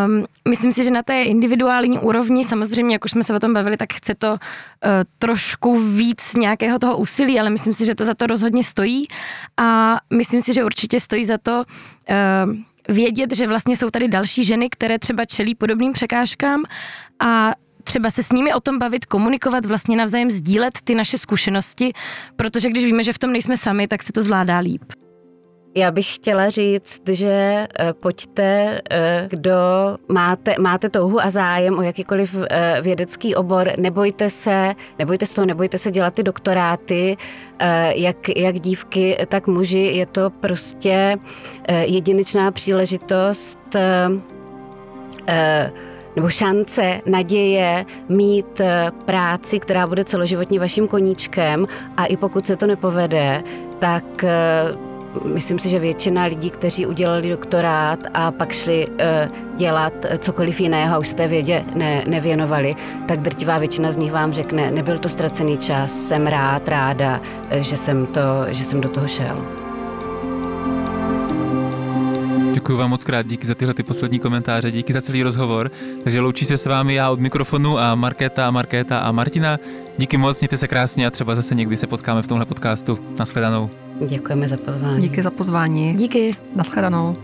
Um, myslím si, že na té individuální úrovni, samozřejmě, jak už jsme se o tom bavili, tak chce to uh, trošku víc nějakého toho úsilí, ale myslím si, že to za to rozhodně stojí a myslím si, že určitě stojí za to uh, vědět, že vlastně jsou tady další ženy, které třeba čelí podobným překážkám a třeba se s nimi o tom bavit, komunikovat, vlastně navzájem sdílet ty naše zkušenosti, protože když víme, že v tom nejsme sami, tak se to zvládá líp. Já bych chtěla říct, že eh, pojďte, eh, kdo máte, máte touhu a zájem o jakýkoliv eh, vědecký obor, nebojte se, nebojte se toho, nebojte se dělat ty doktoráty, jak, jak dívky, tak muži, je to prostě jedinečná příležitost nebo šance, naděje mít práci, která bude celoživotně vaším koníčkem. A i pokud se to nepovede, tak Myslím si, že většina lidí, kteří udělali doktorát a pak šli uh, dělat cokoliv jiného a už se té vědě ne, nevěnovali, tak drtivá většina z nich vám řekne, nebyl to ztracený čas, jsem rád, ráda, eh, že jsem, to, že jsem do toho šel. Děkuji vám moc krát, díky za tyhle ty poslední komentáře, díky za celý rozhovor. Takže loučí se s vámi já od mikrofonu a Markéta, Markéta a Martina. Díky moc, mějte se krásně a třeba zase někdy se potkáme v tomhle podcastu. Naschledanou. Děkujeme za pozvání. Díky za pozvání. Díky. Naschledanou.